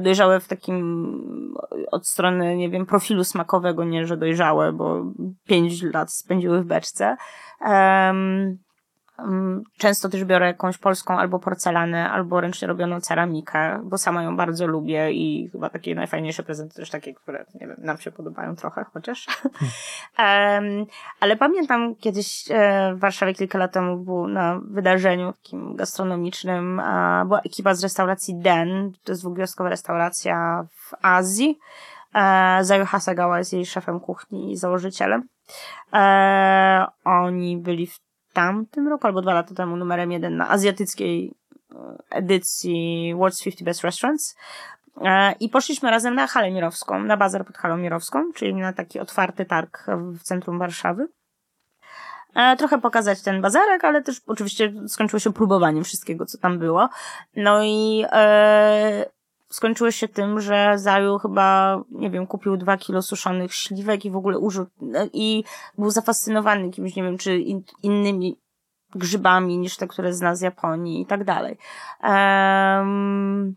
dojrzałe w takim od strony, nie wiem, profilu smakowego, nie, że dojrzałe, bo pięć lat spędziły w beczce. Często też biorę jakąś polską albo porcelanę, albo ręcznie robioną ceramikę, bo sama ją bardzo lubię i chyba takie najfajniejsze prezenty też takie, które nie wiem, nam się podobają trochę chociaż. um, ale pamiętam kiedyś e, w Warszawie kilka lat temu był na wydarzeniu takim gastronomicznym, była ekipa z restauracji Den, to jest dwugwiazdkowa restauracja w Azji. E, Zayu Hasagawa jest jej szefem kuchni i założycielem. E, oni byli w tamtym roku, albo dwa lata temu, numerem jeden na azjatyckiej e, edycji World's 50 Best Restaurants. E, I poszliśmy razem na halę mirowską, na bazar pod halą mirowską, czyli na taki otwarty targ w centrum Warszawy. E, trochę pokazać ten bazarek, ale też oczywiście skończyło się próbowaniem wszystkiego, co tam było. No i skończyło się tym, że Zaju chyba, nie wiem, kupił dwa kilo suszonych śliwek i w ogóle użył, i był zafascynowany kimś, nie wiem, czy in, innymi grzybami niż te, które zna z Japonii i tak dalej. Um,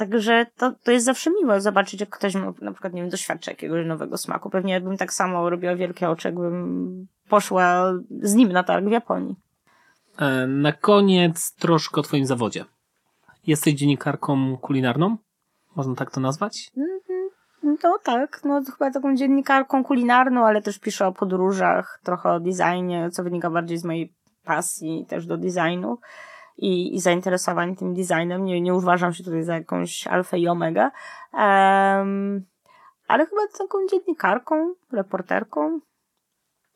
Także to, to jest zawsze miłe zobaczyć, jak ktoś na przykład, nie wiem, doświadcza jakiegoś nowego smaku. Pewnie jakbym tak samo robiła wielkie oczy, jakbym poszła z nim na targ w Japonii. E, na koniec troszkę o twoim zawodzie. Jesteś dziennikarką kulinarną? Można tak to nazwać? No tak, no chyba taką dziennikarką kulinarną, ale też piszę o podróżach, trochę o designie, co wynika bardziej z mojej pasji też do designu i, i zainteresowań tym designem. Nie, nie uważam się tutaj za jakąś alfę i omega. Um, ale chyba taką dziennikarką, reporterką. Okej,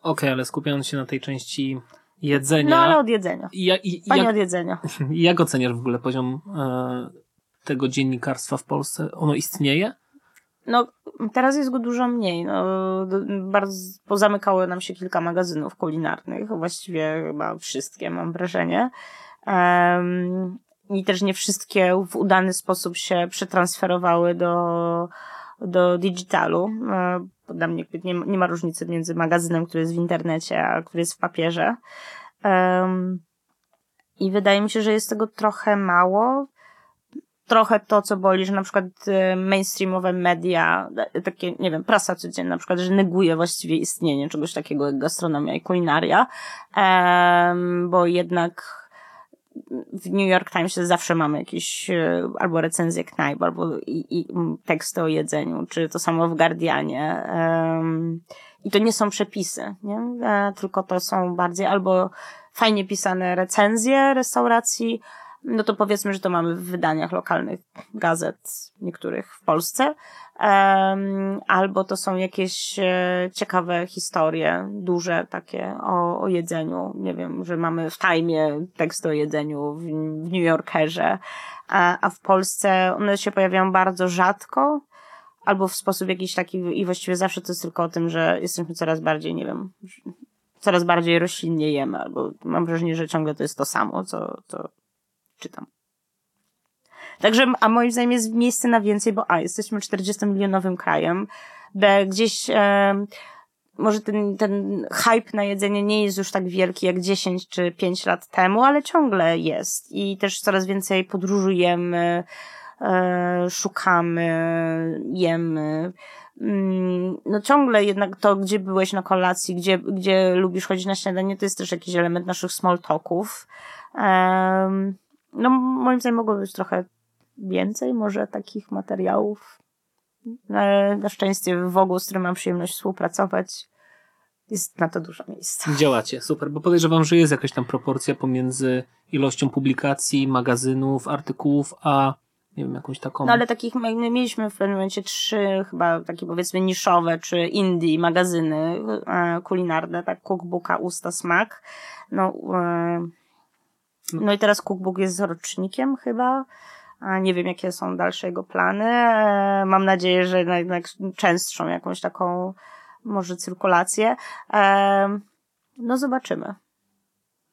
okay, ale skupiając się na tej części jedzenia. No ale od jedzenia. Ja, i, Pani jak, od jedzenia. Jak oceniasz w ogóle poziom e, tego dziennikarstwa w Polsce? Ono istnieje? No, teraz jest go dużo mniej. No, bardzo pozamykało nam się kilka magazynów kulinarnych, właściwie chyba wszystkie, mam wrażenie. Um, I też nie wszystkie w udany sposób się przetransferowały do, do digitalu. Dla mnie nie, nie ma różnicy między magazynem, który jest w internecie, a który jest w papierze. Um, I wydaje mi się, że jest tego trochę mało. Trochę to, co boli, że na przykład e, mainstreamowe media, e, takie, nie wiem, prasa codzienna na przykład, że neguje właściwie istnienie czegoś takiego jak gastronomia i kulinaria, um, bo jednak w New York Timesie zawsze mamy jakieś e, albo recenzję knajp, albo i, i teksty o jedzeniu, czy to samo w Guardianie. I to nie są przepisy, nie? E, tylko to są bardziej albo fajnie pisane recenzje restauracji, no to powiedzmy, że to mamy w wydaniach lokalnych gazet niektórych w Polsce, albo to są jakieś e, ciekawe historie, duże takie o, o jedzeniu. Nie wiem, że mamy w Time tekst o jedzeniu, w, w New Yorkerze, a, a w Polsce one się pojawiają bardzo rzadko, albo w sposób jakiś taki, i właściwie zawsze to jest tylko o tym, że jesteśmy coraz bardziej, nie wiem, coraz bardziej roślinnie jemy, albo mam wrażenie, że ciągle to jest to samo, co, co czytam. Także, a moim zdaniem jest miejsce na więcej, bo a, jesteśmy 40-milionowym krajem, b, gdzieś e, może ten, ten hype na jedzenie nie jest już tak wielki jak 10 czy 5 lat temu, ale ciągle jest i też coraz więcej podróżujemy, e, szukamy, jemy. Mm, no ciągle jednak to, gdzie byłeś na kolacji, gdzie, gdzie lubisz chodzić na śniadanie, to jest też jakiś element naszych small talków. Um, no moim zdaniem mogło być trochę więcej może takich materiałów. Na, na szczęście w Wogu, z którym mam przyjemność współpracować, jest na to dużo miejsca. Działacie, super, bo podejrzewam, że jest jakaś tam proporcja pomiędzy ilością publikacji, magazynów, artykułów, a nie wiem, jakąś taką... No ale takich, my mieliśmy w pewnym momencie trzy chyba takie powiedzmy niszowe, czy indie magazyny e, kulinarne, tak cookbooka Usta Smak. No, e, no i teraz cookbook jest z rocznikiem chyba. A nie wiem, jakie są dalsze jego plany. E, mam nadzieję, że jednak częstszą jakąś taką może cyrkulację. E, no zobaczymy.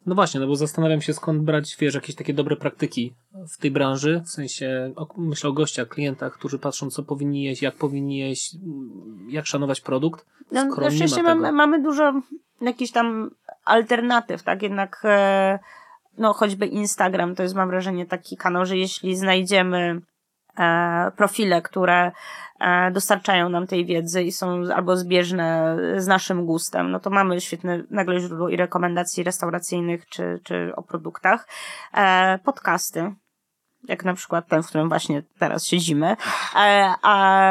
No właśnie, no bo zastanawiam się skąd brać, wiesz, jakieś takie dobre praktyki w tej branży, w sensie myślę o gościach, klientach, którzy patrzą, co powinni jeść, jak powinni jeść, jak szanować produkt. No, na szczęście mamy, mamy dużo jakichś tam alternatyw, tak? Jednak e, no choćby Instagram to jest mam wrażenie taki kanał, że jeśli znajdziemy e, profile, które e, dostarczają nam tej wiedzy i są albo zbieżne z naszym gustem, no to mamy świetne nagle źródło i rekomendacji restauracyjnych czy, czy o produktach. E, podcasty, jak na przykład ten, w którym właśnie teraz siedzimy. E, a,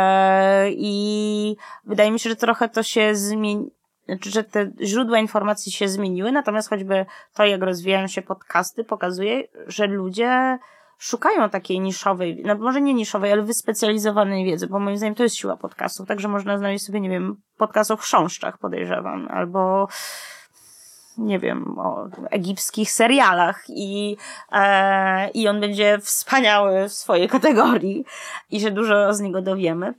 I wydaje mi się, że trochę to się zmieni, znaczy, że te źródła informacji się zmieniły, natomiast choćby to, jak rozwijają się podcasty, pokazuje, że ludzie szukają takiej niszowej, no może nie niszowej, ale wyspecjalizowanej wiedzy, bo moim zdaniem to jest siła podcastów. Także można znaleźć sobie, nie wiem, podcast o chrząszczach, podejrzewam, albo nie wiem, o egipskich serialach i, e, i on będzie wspaniały w swojej kategorii i że dużo z niego dowiemy.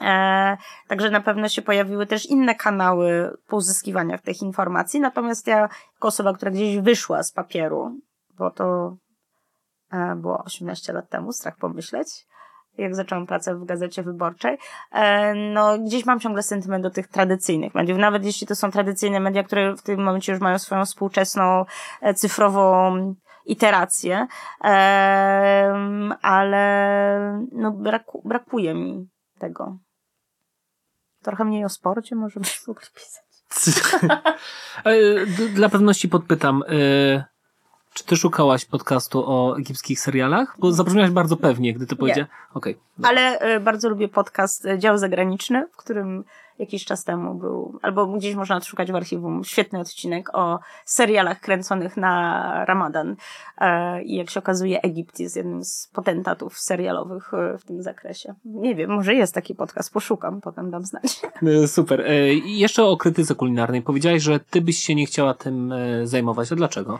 E, także na pewno się pojawiły też inne kanały pozyskiwania tych informacji, natomiast ja, jako osoba, która gdzieś wyszła z papieru, bo to e, było 18 lat temu, strach pomyśleć, jak zaczęłam pracę w Gazecie Wyborczej, e, no gdzieś mam ciągle sentyment do tych tradycyjnych mediów, nawet jeśli to są tradycyjne media, które w tym momencie już mają swoją współczesną, cyfrową iterację, ale no braku, brakuje mi tego. Trochę mniej o sporcie może byś mógł pisać. Dla pewności podpytam, czy ty szukałaś podcastu o egipskich serialach? Bo zabrzmiałaś bardzo pewnie, gdy to powiedziałeś. Okej. Okay. Ale y, bardzo lubię podcast Dział Zagraniczny, w którym jakiś czas temu był, albo gdzieś można odszukać w archiwum, świetny odcinek o serialach kręconych na Ramadan. E, I jak się okazuje, Egipt jest jednym z potentatów serialowych y, w tym zakresie. Nie wiem, może jest taki podcast, poszukam, potem dam znać. Super. E, jeszcze o krytyce kulinarnej. Powiedziałaś, że ty byś się nie chciała tym e, zajmować. A dlaczego?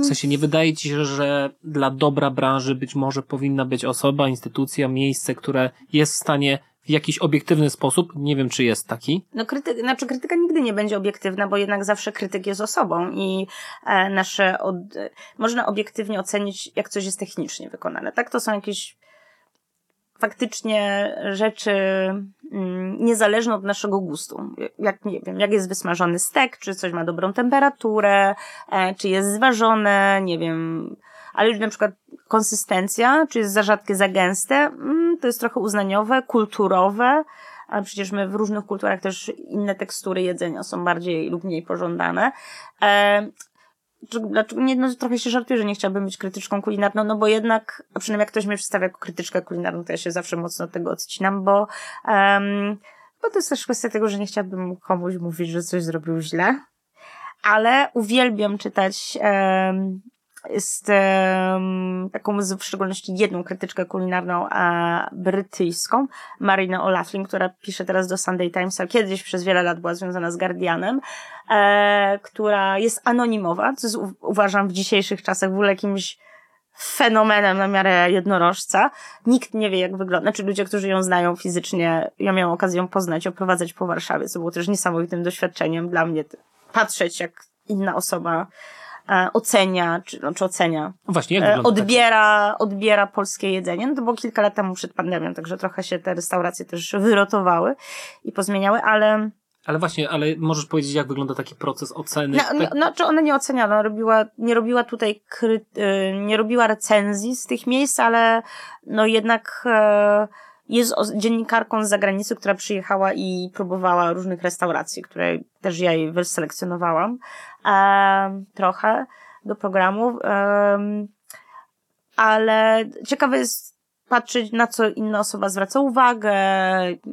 W sensie nie wydaje ci się, że dla dobra branży być może powinna być osoba, instytucja, miejsce, które jest w stanie w jakiś obiektywny sposób, nie wiem czy jest taki. No krytyk, znaczy krytyka nigdy nie będzie obiektywna, bo jednak zawsze krytyk jest osobą i e, nasze, od, można obiektywnie ocenić, jak coś jest technicznie wykonane. Tak, to są jakieś faktycznie rzeczy mm, niezależne od naszego gustu. Jak, nie wiem, jak jest wysmażony stek, czy coś ma dobrą temperaturę, e, czy jest zważone, nie wiem, ale na przykład konsystencja, czy jest za rzadkie, za gęste, mm, to jest trochę uznaniowe, kulturowe, a przecież my w różnych kulturach też inne tekstury jedzenia są bardziej lub mniej pożądane. E, dlaczego nie, no, trochę się żartuję, że nie chciałabym być krytyczką kulinarną, no bo jednak, a przynajmniej jak ktoś mnie przedstawia jako krytyczkę kulinarną, to ja się zawsze mocno tego odcinam, bo, um, bo to jest też kwestia tego, że nie chciałabym komuś mówić, że coś zrobił źle, ale uwielbiam czytać um, jest um, taką w szczególności jedną krytyczkę kulinarną a, brytyjską, Marina O'Laughlin, która pisze teraz do Sunday Timesa, kiedyś przez wiele lat była związana z Guardianem, e, która jest anonimowa, co jest, uważam w dzisiejszych czasach w ogóle jakimś fenomenem na miarę jednorożca. Nikt nie wie, jak wygląda. Znaczy ludzie, którzy ją znają fizycznie, ja miałam okazję ją poznać, oprowadzać po Warszawie, co było też niesamowitym doświadczeniem dla mnie. Patrzeć, jak inna osoba ocenia, czy, no, czy ocenia. Właśnie, jak e, odbiera, odbiera polskie jedzenie. No to było kilka lat temu przed pandemią, także trochę się te restauracje też wyrotowały i pozmieniały, ale ale właśnie, ale możesz powiedzieć, jak wygląda taki proces oceny? No, no, no czy ona nie oceniała, robiła, nie robiła tutaj, kry, y, nie robiła recenzji z tych miejsc, ale no jednak e, jest dziennikarką z zagranicy, która przyjechała i próbowała różnych restauracji, które też ja jej wyselekcjonowałam e, trochę do programu. E, ale ciekawe jest patrzeć, na co inna osoba zwraca uwagę,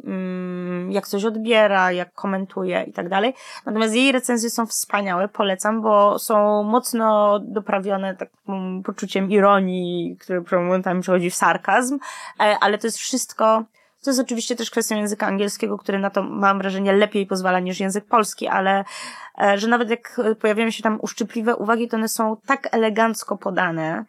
mm, jak coś odbiera, jak komentuje i tak dalej. Natomiast jej recenzje są wspaniałe, polecam, bo są mocno doprawione takim poczuciem ironii, które momentami przechodzi w sarkazm, e, ale to jest wszystko to jest oczywiście też kwestią języka angielskiego, który na to, mam wrażenie, lepiej pozwala niż język polski, ale e, że nawet jak pojawiają się tam uszczypliwe uwagi, to one są tak elegancko podane,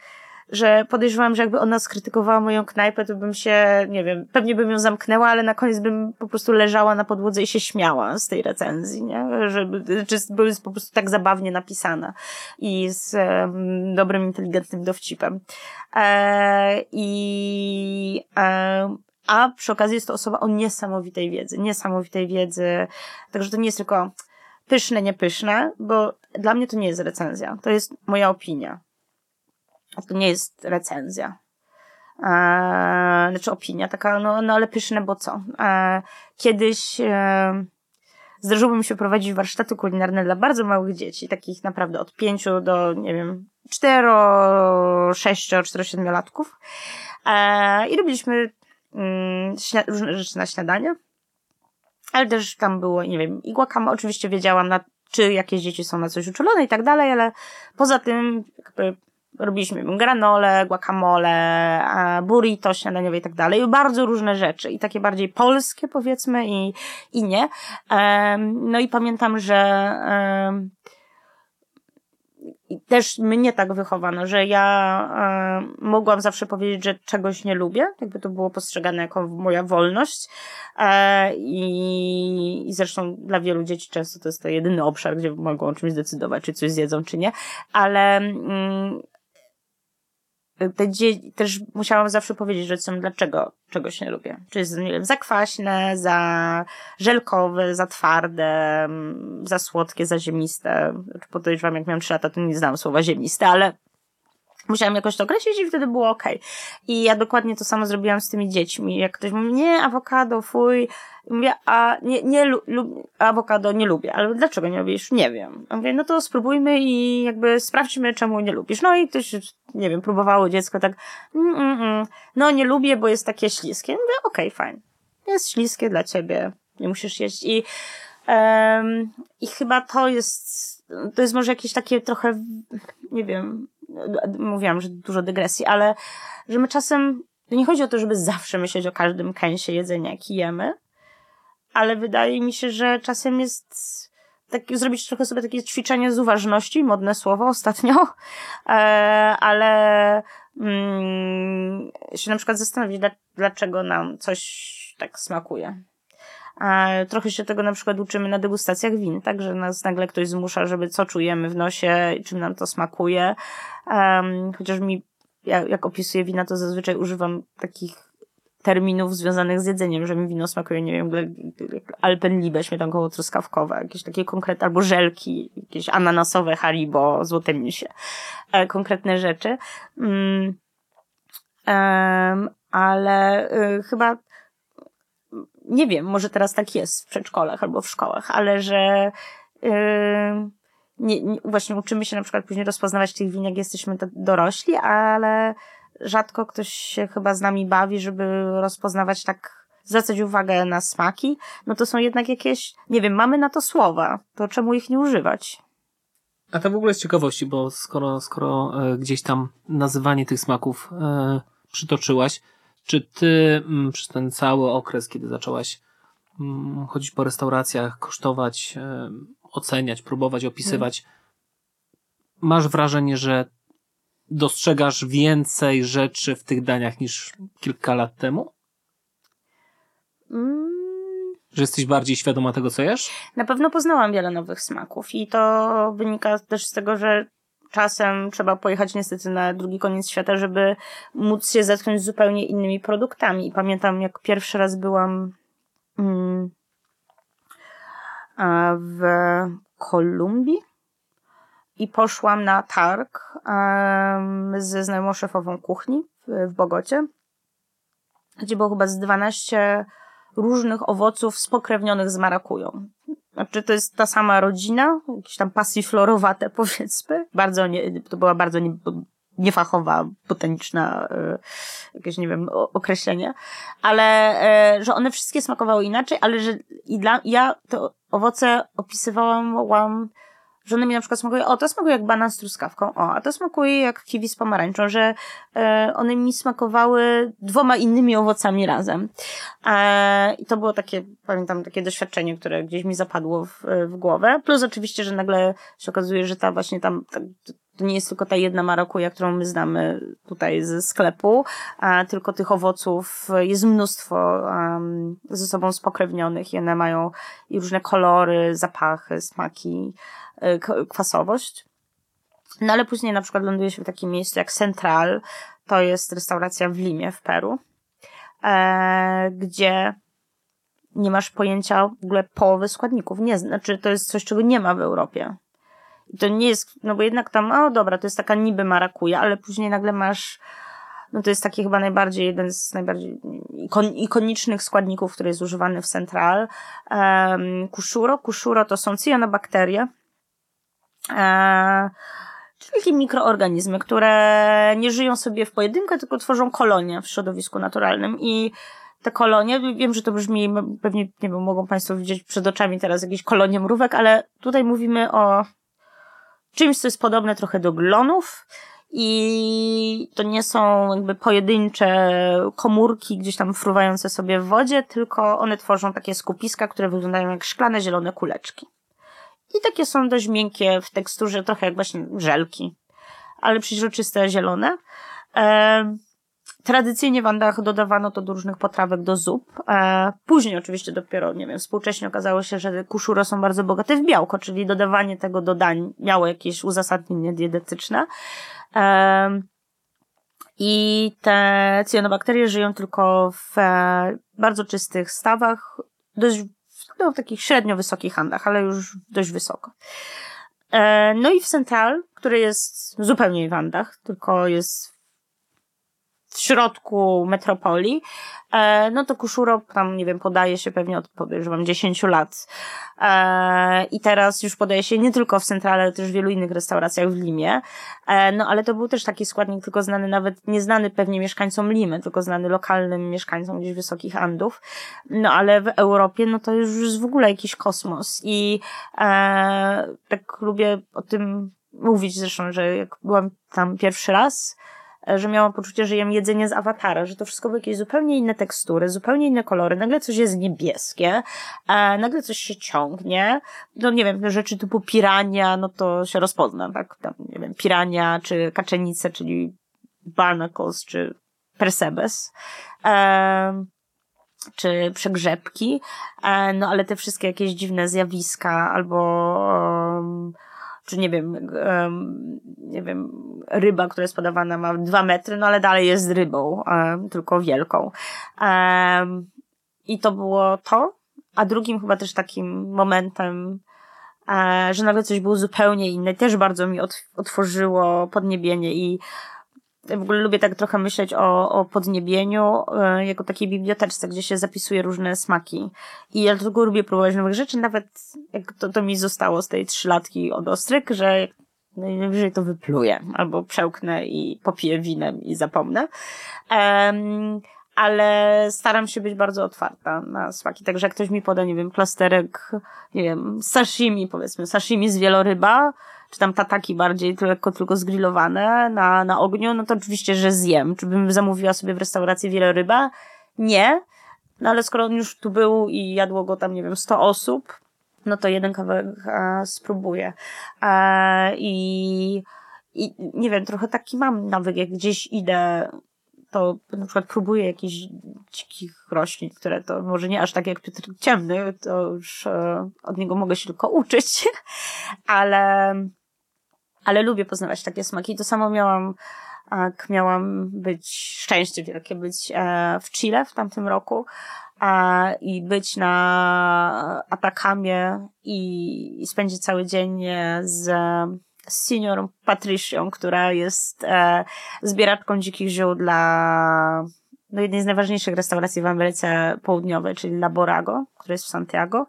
że podejrzewam, że jakby ona skrytykowała moją knajpę, to bym się, nie wiem, pewnie bym ją zamknęła, ale na koniec bym po prostu leżała na podłodze i się śmiała z tej recenzji, nie? Że, czy były po prostu tak zabawnie napisana i z um, dobrym, inteligentnym dowcipem. E, I e, a przy okazji jest to osoba o niesamowitej wiedzy, niesamowitej wiedzy, także to nie jest tylko pyszne, niepyszne, bo dla mnie to nie jest recenzja, to jest moja opinia. To nie jest recenzja. E, znaczy opinia taka, no, no ale pyszne, bo co? E, kiedyś e, mi się prowadzić warsztaty kulinarne dla bardzo małych dzieci, takich naprawdę od pięciu do, nie wiem, cztero, sześcio, cztero, siedmiolatków. E, I robiliśmy mm, różne rzeczy na śniadanie. Ale też tam było, nie wiem, i guacamole, oczywiście wiedziałam, na, czy jakieś dzieci są na coś uczulone i tak dalej, ale poza tym jakby robiliśmy granole, guacamole, burrito śniadaniowe i tak dalej. Bardzo różne rzeczy i takie bardziej polskie powiedzmy i, i nie. No i pamiętam, że też mnie tak wychowano, że ja mogłam zawsze powiedzieć, że czegoś nie lubię, jakby to było postrzegane jako moja wolność e, i, i zresztą dla wielu dzieci często to jest to jedyny obszar, gdzie mogą o czymś zdecydować, czy coś zjedzą, czy nie, ale mm, te dzie- też musiałam zawsze powiedzieć rodzicom, dlaczego czegoś nie lubię. Czy jest, nie wiem, za kwaśne, za żelkowe, za twarde, mm, za słodkie, za ziemiste. Znaczy, podejrzewam, jak miałam 3 lata, to nie znałam słowa ziemiste, ale musiałam jakoś to określić i wtedy było ok. I ja dokładnie to samo zrobiłam z tymi dziećmi. Jak ktoś mówi, nie, awokado, fuj. I mówię, a nie, nie lu- awokado nie lubię. Ale dlaczego nie lubisz? Nie wiem. Ja mówię, no to spróbujmy i jakby sprawdźmy, czemu nie lubisz. No i ktoś, nie wiem, próbowało dziecko tak, mm, mm, mm. no nie lubię, bo jest takie śliskie. Ja mówię, okej, fajnie. Jest śliskie dla ciebie. Nie musisz jeść. I, um, i chyba to jest, to jest może jakieś takie trochę, nie wiem, mówiłam, że dużo dygresji, ale że my czasem, nie chodzi o to, żeby zawsze myśleć o każdym kęsie jedzenia, jaki jemy, ale wydaje mi się, że czasem jest tak, zrobić trochę sobie takie ćwiczenie z uważności, modne słowo ostatnio, e, ale mm, się na przykład zastanowić, dlaczego nam coś tak smakuje. Trochę się tego na przykład uczymy na degustacjach win, tak, że nas nagle ktoś zmusza, żeby co czujemy w nosie, czym nam to smakuje. Um, chociaż mi, ja, jak opisuję wina, to zazwyczaj używam takich terminów związanych z jedzeniem, że mi wino smakuje, nie wiem, Alpenlibe, śmietankowo truskawkowe, jakieś takie konkretne, albo żelki, jakieś ananasowe haribo, złote misie, e, konkretne rzeczy. Um, um, ale y, chyba nie wiem, może teraz tak jest w przedszkolach albo w szkołach, ale że yy, nie, nie, właśnie uczymy się na przykład później rozpoznawać tych win, jak jesteśmy dorośli, ale rzadko ktoś się chyba z nami bawi, żeby rozpoznawać tak, zwracać uwagę na smaki, no to są jednak jakieś, nie wiem, mamy na to słowa, to czemu ich nie używać? A to w ogóle z ciekawości, bo skoro, skoro e, gdzieś tam nazywanie tych smaków e, przytoczyłaś, czy ty mm, przez ten cały okres, kiedy zaczęłaś mm, chodzić po restauracjach, kosztować, oceniać, próbować, opisywać, masz wrażenie, że dostrzegasz więcej rzeczy w tych daniach niż kilka lat temu? Mm. Że jesteś bardziej świadoma tego, co jesz? Na pewno poznałam wiele nowych smaków i to wynika też z tego, że czasem trzeba pojechać niestety na drugi koniec świata, żeby móc się zetknąć z zupełnie innymi produktami. I pamiętam, jak pierwszy raz byłam mm, w Kolumbii i poszłam na targ ze znajomą szefową kuchni w Bogocie, gdzie było chyba z 12 różnych owoców spokrewnionych z marakują. Znaczy, to jest ta sama rodzina, jakieś tam pasiflorowate powiedzmy. Bardzo nie, to była bardzo nie, niefachowa, botaniczna, y, jakieś, nie wiem, określenie, ale y, że one wszystkie smakowały inaczej, ale że i dla, ja to owoce opisywałam że one mi na przykład smakują, o to smakuje jak banan z truskawką, o, a to smakuje jak kiwi z pomarańczą, że e, one mi smakowały dwoma innymi owocami razem. E, I to było takie, pamiętam, takie doświadczenie, które gdzieś mi zapadło w, w głowę. Plus oczywiście, że nagle się okazuje, że ta właśnie tam, ta, to nie jest tylko ta jedna marakuja, którą my znamy tutaj ze sklepu, a tylko tych owoców jest mnóstwo um, ze sobą spokrewnionych i one mają i różne kolory, zapachy, smaki. E, kwasowość. No ale później na przykład ląduje się w takim miejscu jak Central, to jest restauracja w Limie w Peru, e, gdzie nie masz pojęcia w ogóle połowy składników. Nie, znaczy to jest coś, czego nie ma w Europie. I to nie jest, no bo jednak tam, o dobra, to jest taka niby marakuja, ale później nagle masz no to jest taki chyba najbardziej, jeden z najbardziej ikon, ikonicznych składników, który jest używany w Central. Um, kuszuro. Kuszuro to są cyanobakterie, czyli takie mikroorganizmy, które nie żyją sobie w pojedynkę, tylko tworzą kolonie w środowisku naturalnym i te kolonie, wiem, że to brzmi, pewnie, nie wiem, mogą Państwo widzieć przed oczami teraz jakieś kolonie mrówek, ale tutaj mówimy o czymś, co jest podobne trochę do glonów i to nie są jakby pojedyncze komórki gdzieś tam fruwające sobie w wodzie, tylko one tworzą takie skupiska, które wyglądają jak szklane, zielone kuleczki. I takie są dość miękkie w teksturze, trochę jak właśnie żelki, ale przeźroczyste, zielone. E, tradycyjnie w Andach dodawano to do różnych potrawek, do zup. E, później oczywiście dopiero, nie wiem, współcześnie okazało się, że kuszuro są bardzo bogate w białko, czyli dodawanie tego do dań miało jakieś uzasadnienie dietetyczne. E, I te cyanobakterie żyją tylko w e, bardzo czystych stawach, dość no, w takich średnio wysokich handach, ale już dość wysoko. E, no i w Central, który jest zupełnie w Andach, tylko jest w środku metropolii, e, no to Kuszuro tam, nie wiem, podaje się pewnie od, podejrzewam, 10 lat. E, I teraz już podaje się nie tylko w Centrale, ale też w wielu innych restauracjach w Limie. E, no ale to był też taki składnik tylko znany nawet, nieznany pewnie mieszkańcom Limy, tylko znany lokalnym mieszkańcom gdzieś Wysokich Andów. No ale w Europie, no to już jest w ogóle jakiś kosmos. I tak lubię o tym mówić zresztą, że jak byłam tam pierwszy raz, że miałam poczucie, że jem jedzenie z awatara, że to wszystko były jakieś zupełnie inne tekstury, zupełnie inne kolory, nagle coś jest niebieskie, e, nagle coś się ciągnie, no nie wiem, rzeczy typu pirania, no to się rozpozna, tak, tam, nie wiem, pirania, czy kaczenice, czyli barnacles, czy persebes, e, czy przegrzebki, e, no ale te wszystkie jakieś dziwne zjawiska, albo czy nie wiem, um, nie wiem, ryba, która jest podawana ma dwa metry, no ale dalej jest rybą, um, tylko wielką. Um, I to było to. A drugim chyba też takim momentem, e, że nagle coś było zupełnie inne, też bardzo mi otworzyło podniebienie i w ogóle lubię tak trochę myśleć o, o podniebieniu e, jako takiej biblioteczce, gdzie się zapisuje różne smaki. I ja dlatego lubię próbować nowych rzeczy, nawet jak to, to mi zostało z tej trzylatki od ostryk, że najwyżej to wypluję, albo przełknę i popiję winem i zapomnę. Um, ale staram się być bardzo otwarta na smaki. Także jak ktoś mi poda, nie wiem, plasterek, nie wiem, sashimi, powiedzmy, sashimi z wieloryba, czy tam tataki bardziej, lekko tylko zgrillowane na, na ogniu, no to oczywiście, że zjem. Czy bym zamówiła sobie w restauracji wieloryba? Nie. No ale skoro on już tu był i jadło go tam, nie wiem, 100 osób, no to jeden kawałek a, spróbuję. A, i, I nie wiem, trochę taki mam nawyk, jak gdzieś idę to na przykład próbuję jakichś dzikich roślin, które to może nie aż tak jak Piotr Ciemny, to już e, od niego mogę się tylko uczyć, ale, ale lubię poznawać takie smaki. To samo miałam, jak miałam być, szczęście wielkie być e, w Chile w tamtym roku i być na Atakamie i spędzić cały dzień z z senior Patricią, która jest e, zbieraczką dzikich ziół dla no, jednej z najważniejszych restauracji w Ameryce Południowej, czyli Laborago, która jest w Santiago.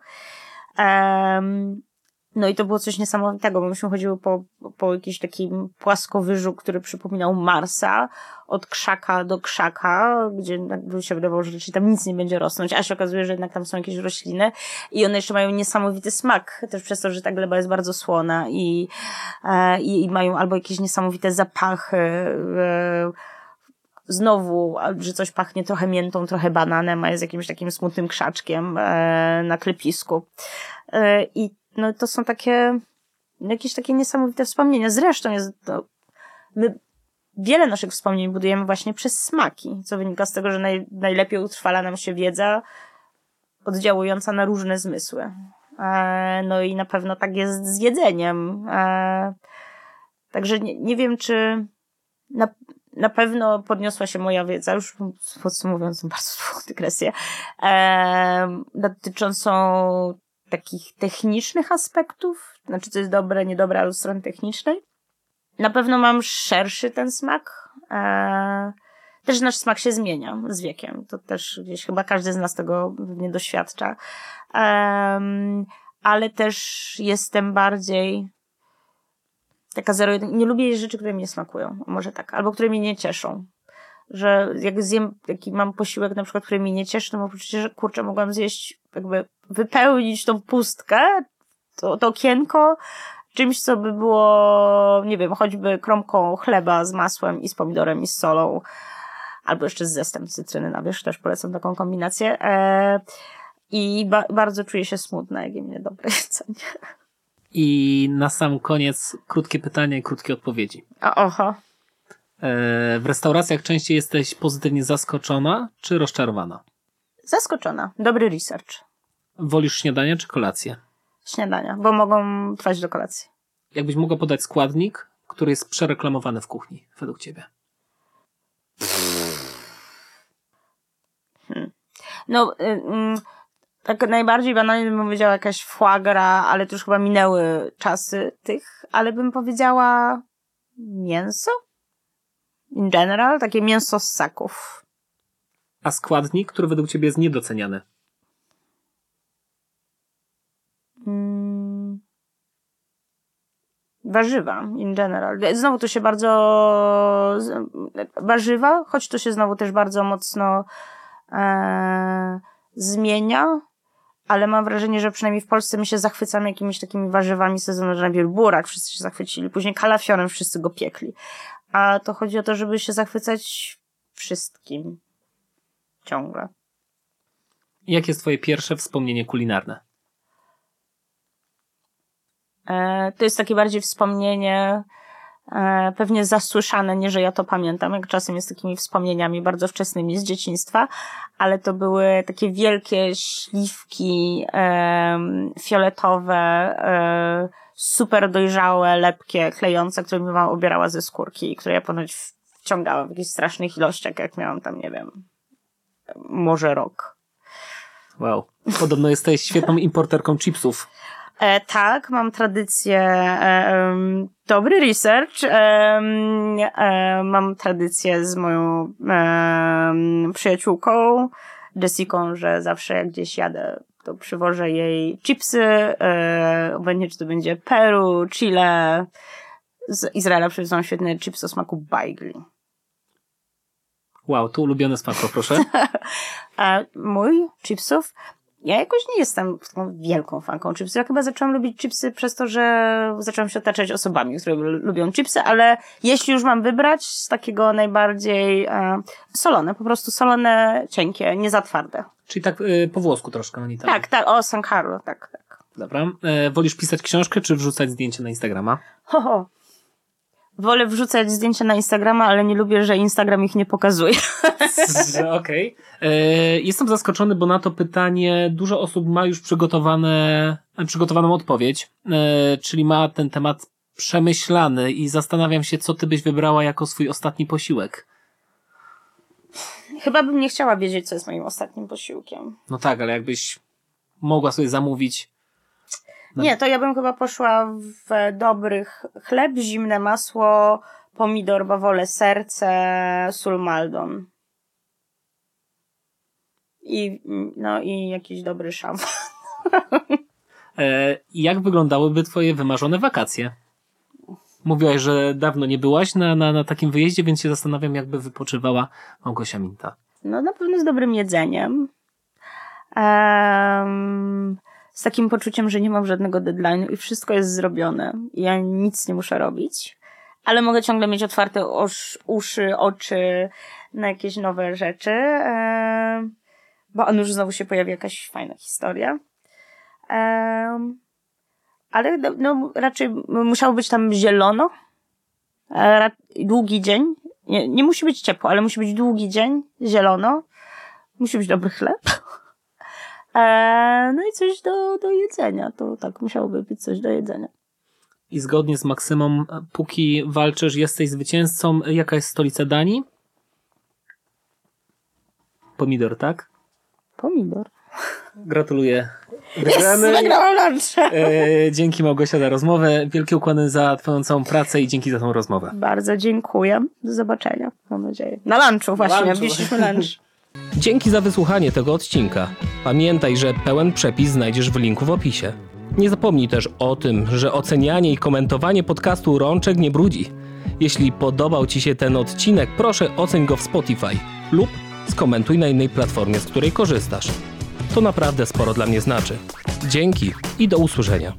No i to było coś niesamowitego, bo myśmy chodziły po, po jakiś takim płaskowyżu, który przypominał Marsa, od krzaka do krzaka, gdzie jakby się wydawało, że tam nic nie będzie rosnąć, a się okazuje, że jednak tam są jakieś rośliny i one jeszcze mają niesamowity smak, też przez to, że ta gleba jest bardzo słona i, e, i, i mają albo jakieś niesamowite zapachy, e, znowu, że coś pachnie trochę miętą, trochę bananem, a jest jakimś takim smutnym krzaczkiem e, na klepisku. I no to są takie, jakieś takie niesamowite wspomnienia. Zresztą jest to, my wiele naszych wspomnień budujemy właśnie przez smaki, co wynika z tego, że naj, najlepiej utrwala nam się wiedza oddziałująca na różne zmysły. E, no i na pewno tak jest z jedzeniem. E, także nie, nie wiem, czy na, na pewno podniosła się moja wiedza, już podsumowując bardzo długą dygresję, e, dotyczącą takich technicznych aspektów, znaczy co jest dobre, niedobre, ale od strony technicznej. Na pewno mam szerszy ten smak. Eee, też nasz smak się zmienia z wiekiem. To też gdzieś chyba każdy z nas tego nie doświadcza. Ale też jestem bardziej taka zero Nie lubię rzeczy, które mi nie smakują. Może tak. Albo które mnie nie cieszą. Że jak zjem, jaki mam posiłek na przykład, który mnie nie cieszy, to mam poczucie, że kurczę, mogłam zjeść, jakby wypełnić tą pustkę, to, to okienko czymś, co by było, nie wiem, choćby kromką chleba z masłem i z pomidorem i z solą, albo jeszcze z zestem cytryny na wierzch, też polecam taką kombinację. E, I ba bardzo czuję się smutna, jak jem niedobre jedzenie. I na sam koniec krótkie pytanie i krótkie odpowiedzi. A, oho. E, w restauracjach częściej jesteś pozytywnie zaskoczona czy rozczarowana? Zaskoczona. Dobry research. Wolisz śniadanie czy kolację? Śniadania, bo mogą trwać do kolacji. Jakbyś mogła podać składnik, który jest przereklamowany w kuchni, według ciebie? Hmm. No, y, y, tak najbardziej banalnie bym powiedziała jakaś foie gras, ale to już chyba minęły czasy tych, ale bym powiedziała mięso? In general, takie mięso z ssaków. A składnik, który według ciebie jest niedoceniany? Mm. Warzywa in general. Znowu to się bardzo. Warzywa, choć to się znowu też bardzo mocno e, zmienia, ale mam wrażenie, że przynajmniej w Polsce my się zachwycamy jakimiś takimi warzywami sezonu, że najpierw burak wszyscy się zachwycili, później kalafiorem wszyscy go piekli. A to chodzi o to, żeby się zachwycać wszystkim. Ciągle. Jakie jest twoje pierwsze wspomnienie kulinarne? E, to jest takie bardziej wspomnienie, e, pewnie zasłyszane, nie że ja to pamiętam, jak czasem jest takimi wspomnieniami bardzo wczesnymi z dzieciństwa, ale to były takie wielkie śliwki fioletowe, e, super dojrzałe, lepkie, klejące, które mi mama obierała ze skórki i które ja ponoć wciągałam w jakichś strasznych ilościach, jak miałam tam, nie wiem, może rok. Wow. Podobno jesteś świetną importerką chipsów. E, tak, mam tradycję, e, dobry research. E, mam tradycję z moją przyjaciółką Jessiką, że zawsze jak gdzieś jadę, to przywożę jej chipsy, e, obojętnie czy to będzie Peru, Chile. Z Izraela przywiozą świetne chipsy o smaku baigli. Wow, to ulubiony smak, proszę. A mój chipsów ja jakoś nie jestem taką wielką fanką chipsów. Ja chyba zaczęłam lubić chipsy przez to, że zaczęłam się otaczać osobami, które lubią chipsy, ale jeśli już mam wybrać z takiego najbardziej e, solone, po prostu solone, cienkie, nie za twarde. Czyli tak y, po włosku troszkę, oni tak. Tak, tak, o San Carlo, tak, tak. Dobra. E, wolisz pisać książkę, czy wrzucać zdjęcie na Instagrama? Ho, ho. Wolę wrzucać zdjęcia na Instagrama, ale nie lubię, że Instagram ich nie pokazuje. Okej. Okay. E, jestem zaskoczony, bo na to pytanie dużo osób ma już przygotowane, przygotowaną odpowiedź, e, czyli ma ten temat przemyślany i zastanawiam się, co ty byś wybrała jako swój ostatni posiłek. Chyba bym nie chciała wiedzieć, co jest moim ostatnim posiłkiem. No tak, ale jakbyś mogła sobie zamówić no. Nie, to ja bym chyba poszła w dobrych chleb, zimne masło, pomidor, bawole, serce, sól maldon. I, no i jakiś dobry szampan. E, jak wyglądałyby twoje wymarzone wakacje? Mówiłaś, że dawno nie byłaś na, na, na takim wyjeździe, więc się zastanawiam, jakby wypoczywała Małgosia Minta. No na pewno z dobrym jedzeniem. Um, z takim poczuciem, że nie mam żadnego deadline'u i wszystko jest zrobione. Ja nic nie muszę robić. Ale mogę ciągle mieć otwarte osz, uszy, oczy na jakieś nowe rzeczy. E, bo on już znowu się pojawi jakaś fajna historia. E, ale no, raczej musiało być tam zielono. E, długi dzień. Nie, nie musi być ciepło, ale musi być długi dzień, zielono. Musi być dobry chleb. E, no i coś do, do jedzenia. To tak musiałoby być coś do jedzenia. I zgodnie z Maksymą, póki walczysz, jesteś zwycięzcą. Jaka jest stolica Danii? Pomidor, tak? Pomidor. Gratuluję Wygramy. Nagrałam lunch. E, dzięki Małgosia za rozmowę. Wielkie ukłony za twoją całą pracę i dzięki za tą rozmowę. Bardzo dziękuję. Do zobaczenia, mam nadzieję. Na lunchu właśnie, wzięliśmy lunch. Dzięki za wysłuchanie tego odcinka. Pamiętaj, że pełen przepis znajdziesz w linku w opisie. Nie zapomnij też o tym, że ocenianie i komentowanie podcastu Rączek nie brudzi. Jeśli podobał Ci się ten odcinek, proszę oceń go w Spotify lub skomentuj na innej platformie, z której korzystasz. To naprawdę sporo dla mnie znaczy. Dzięki i do usłyszenia.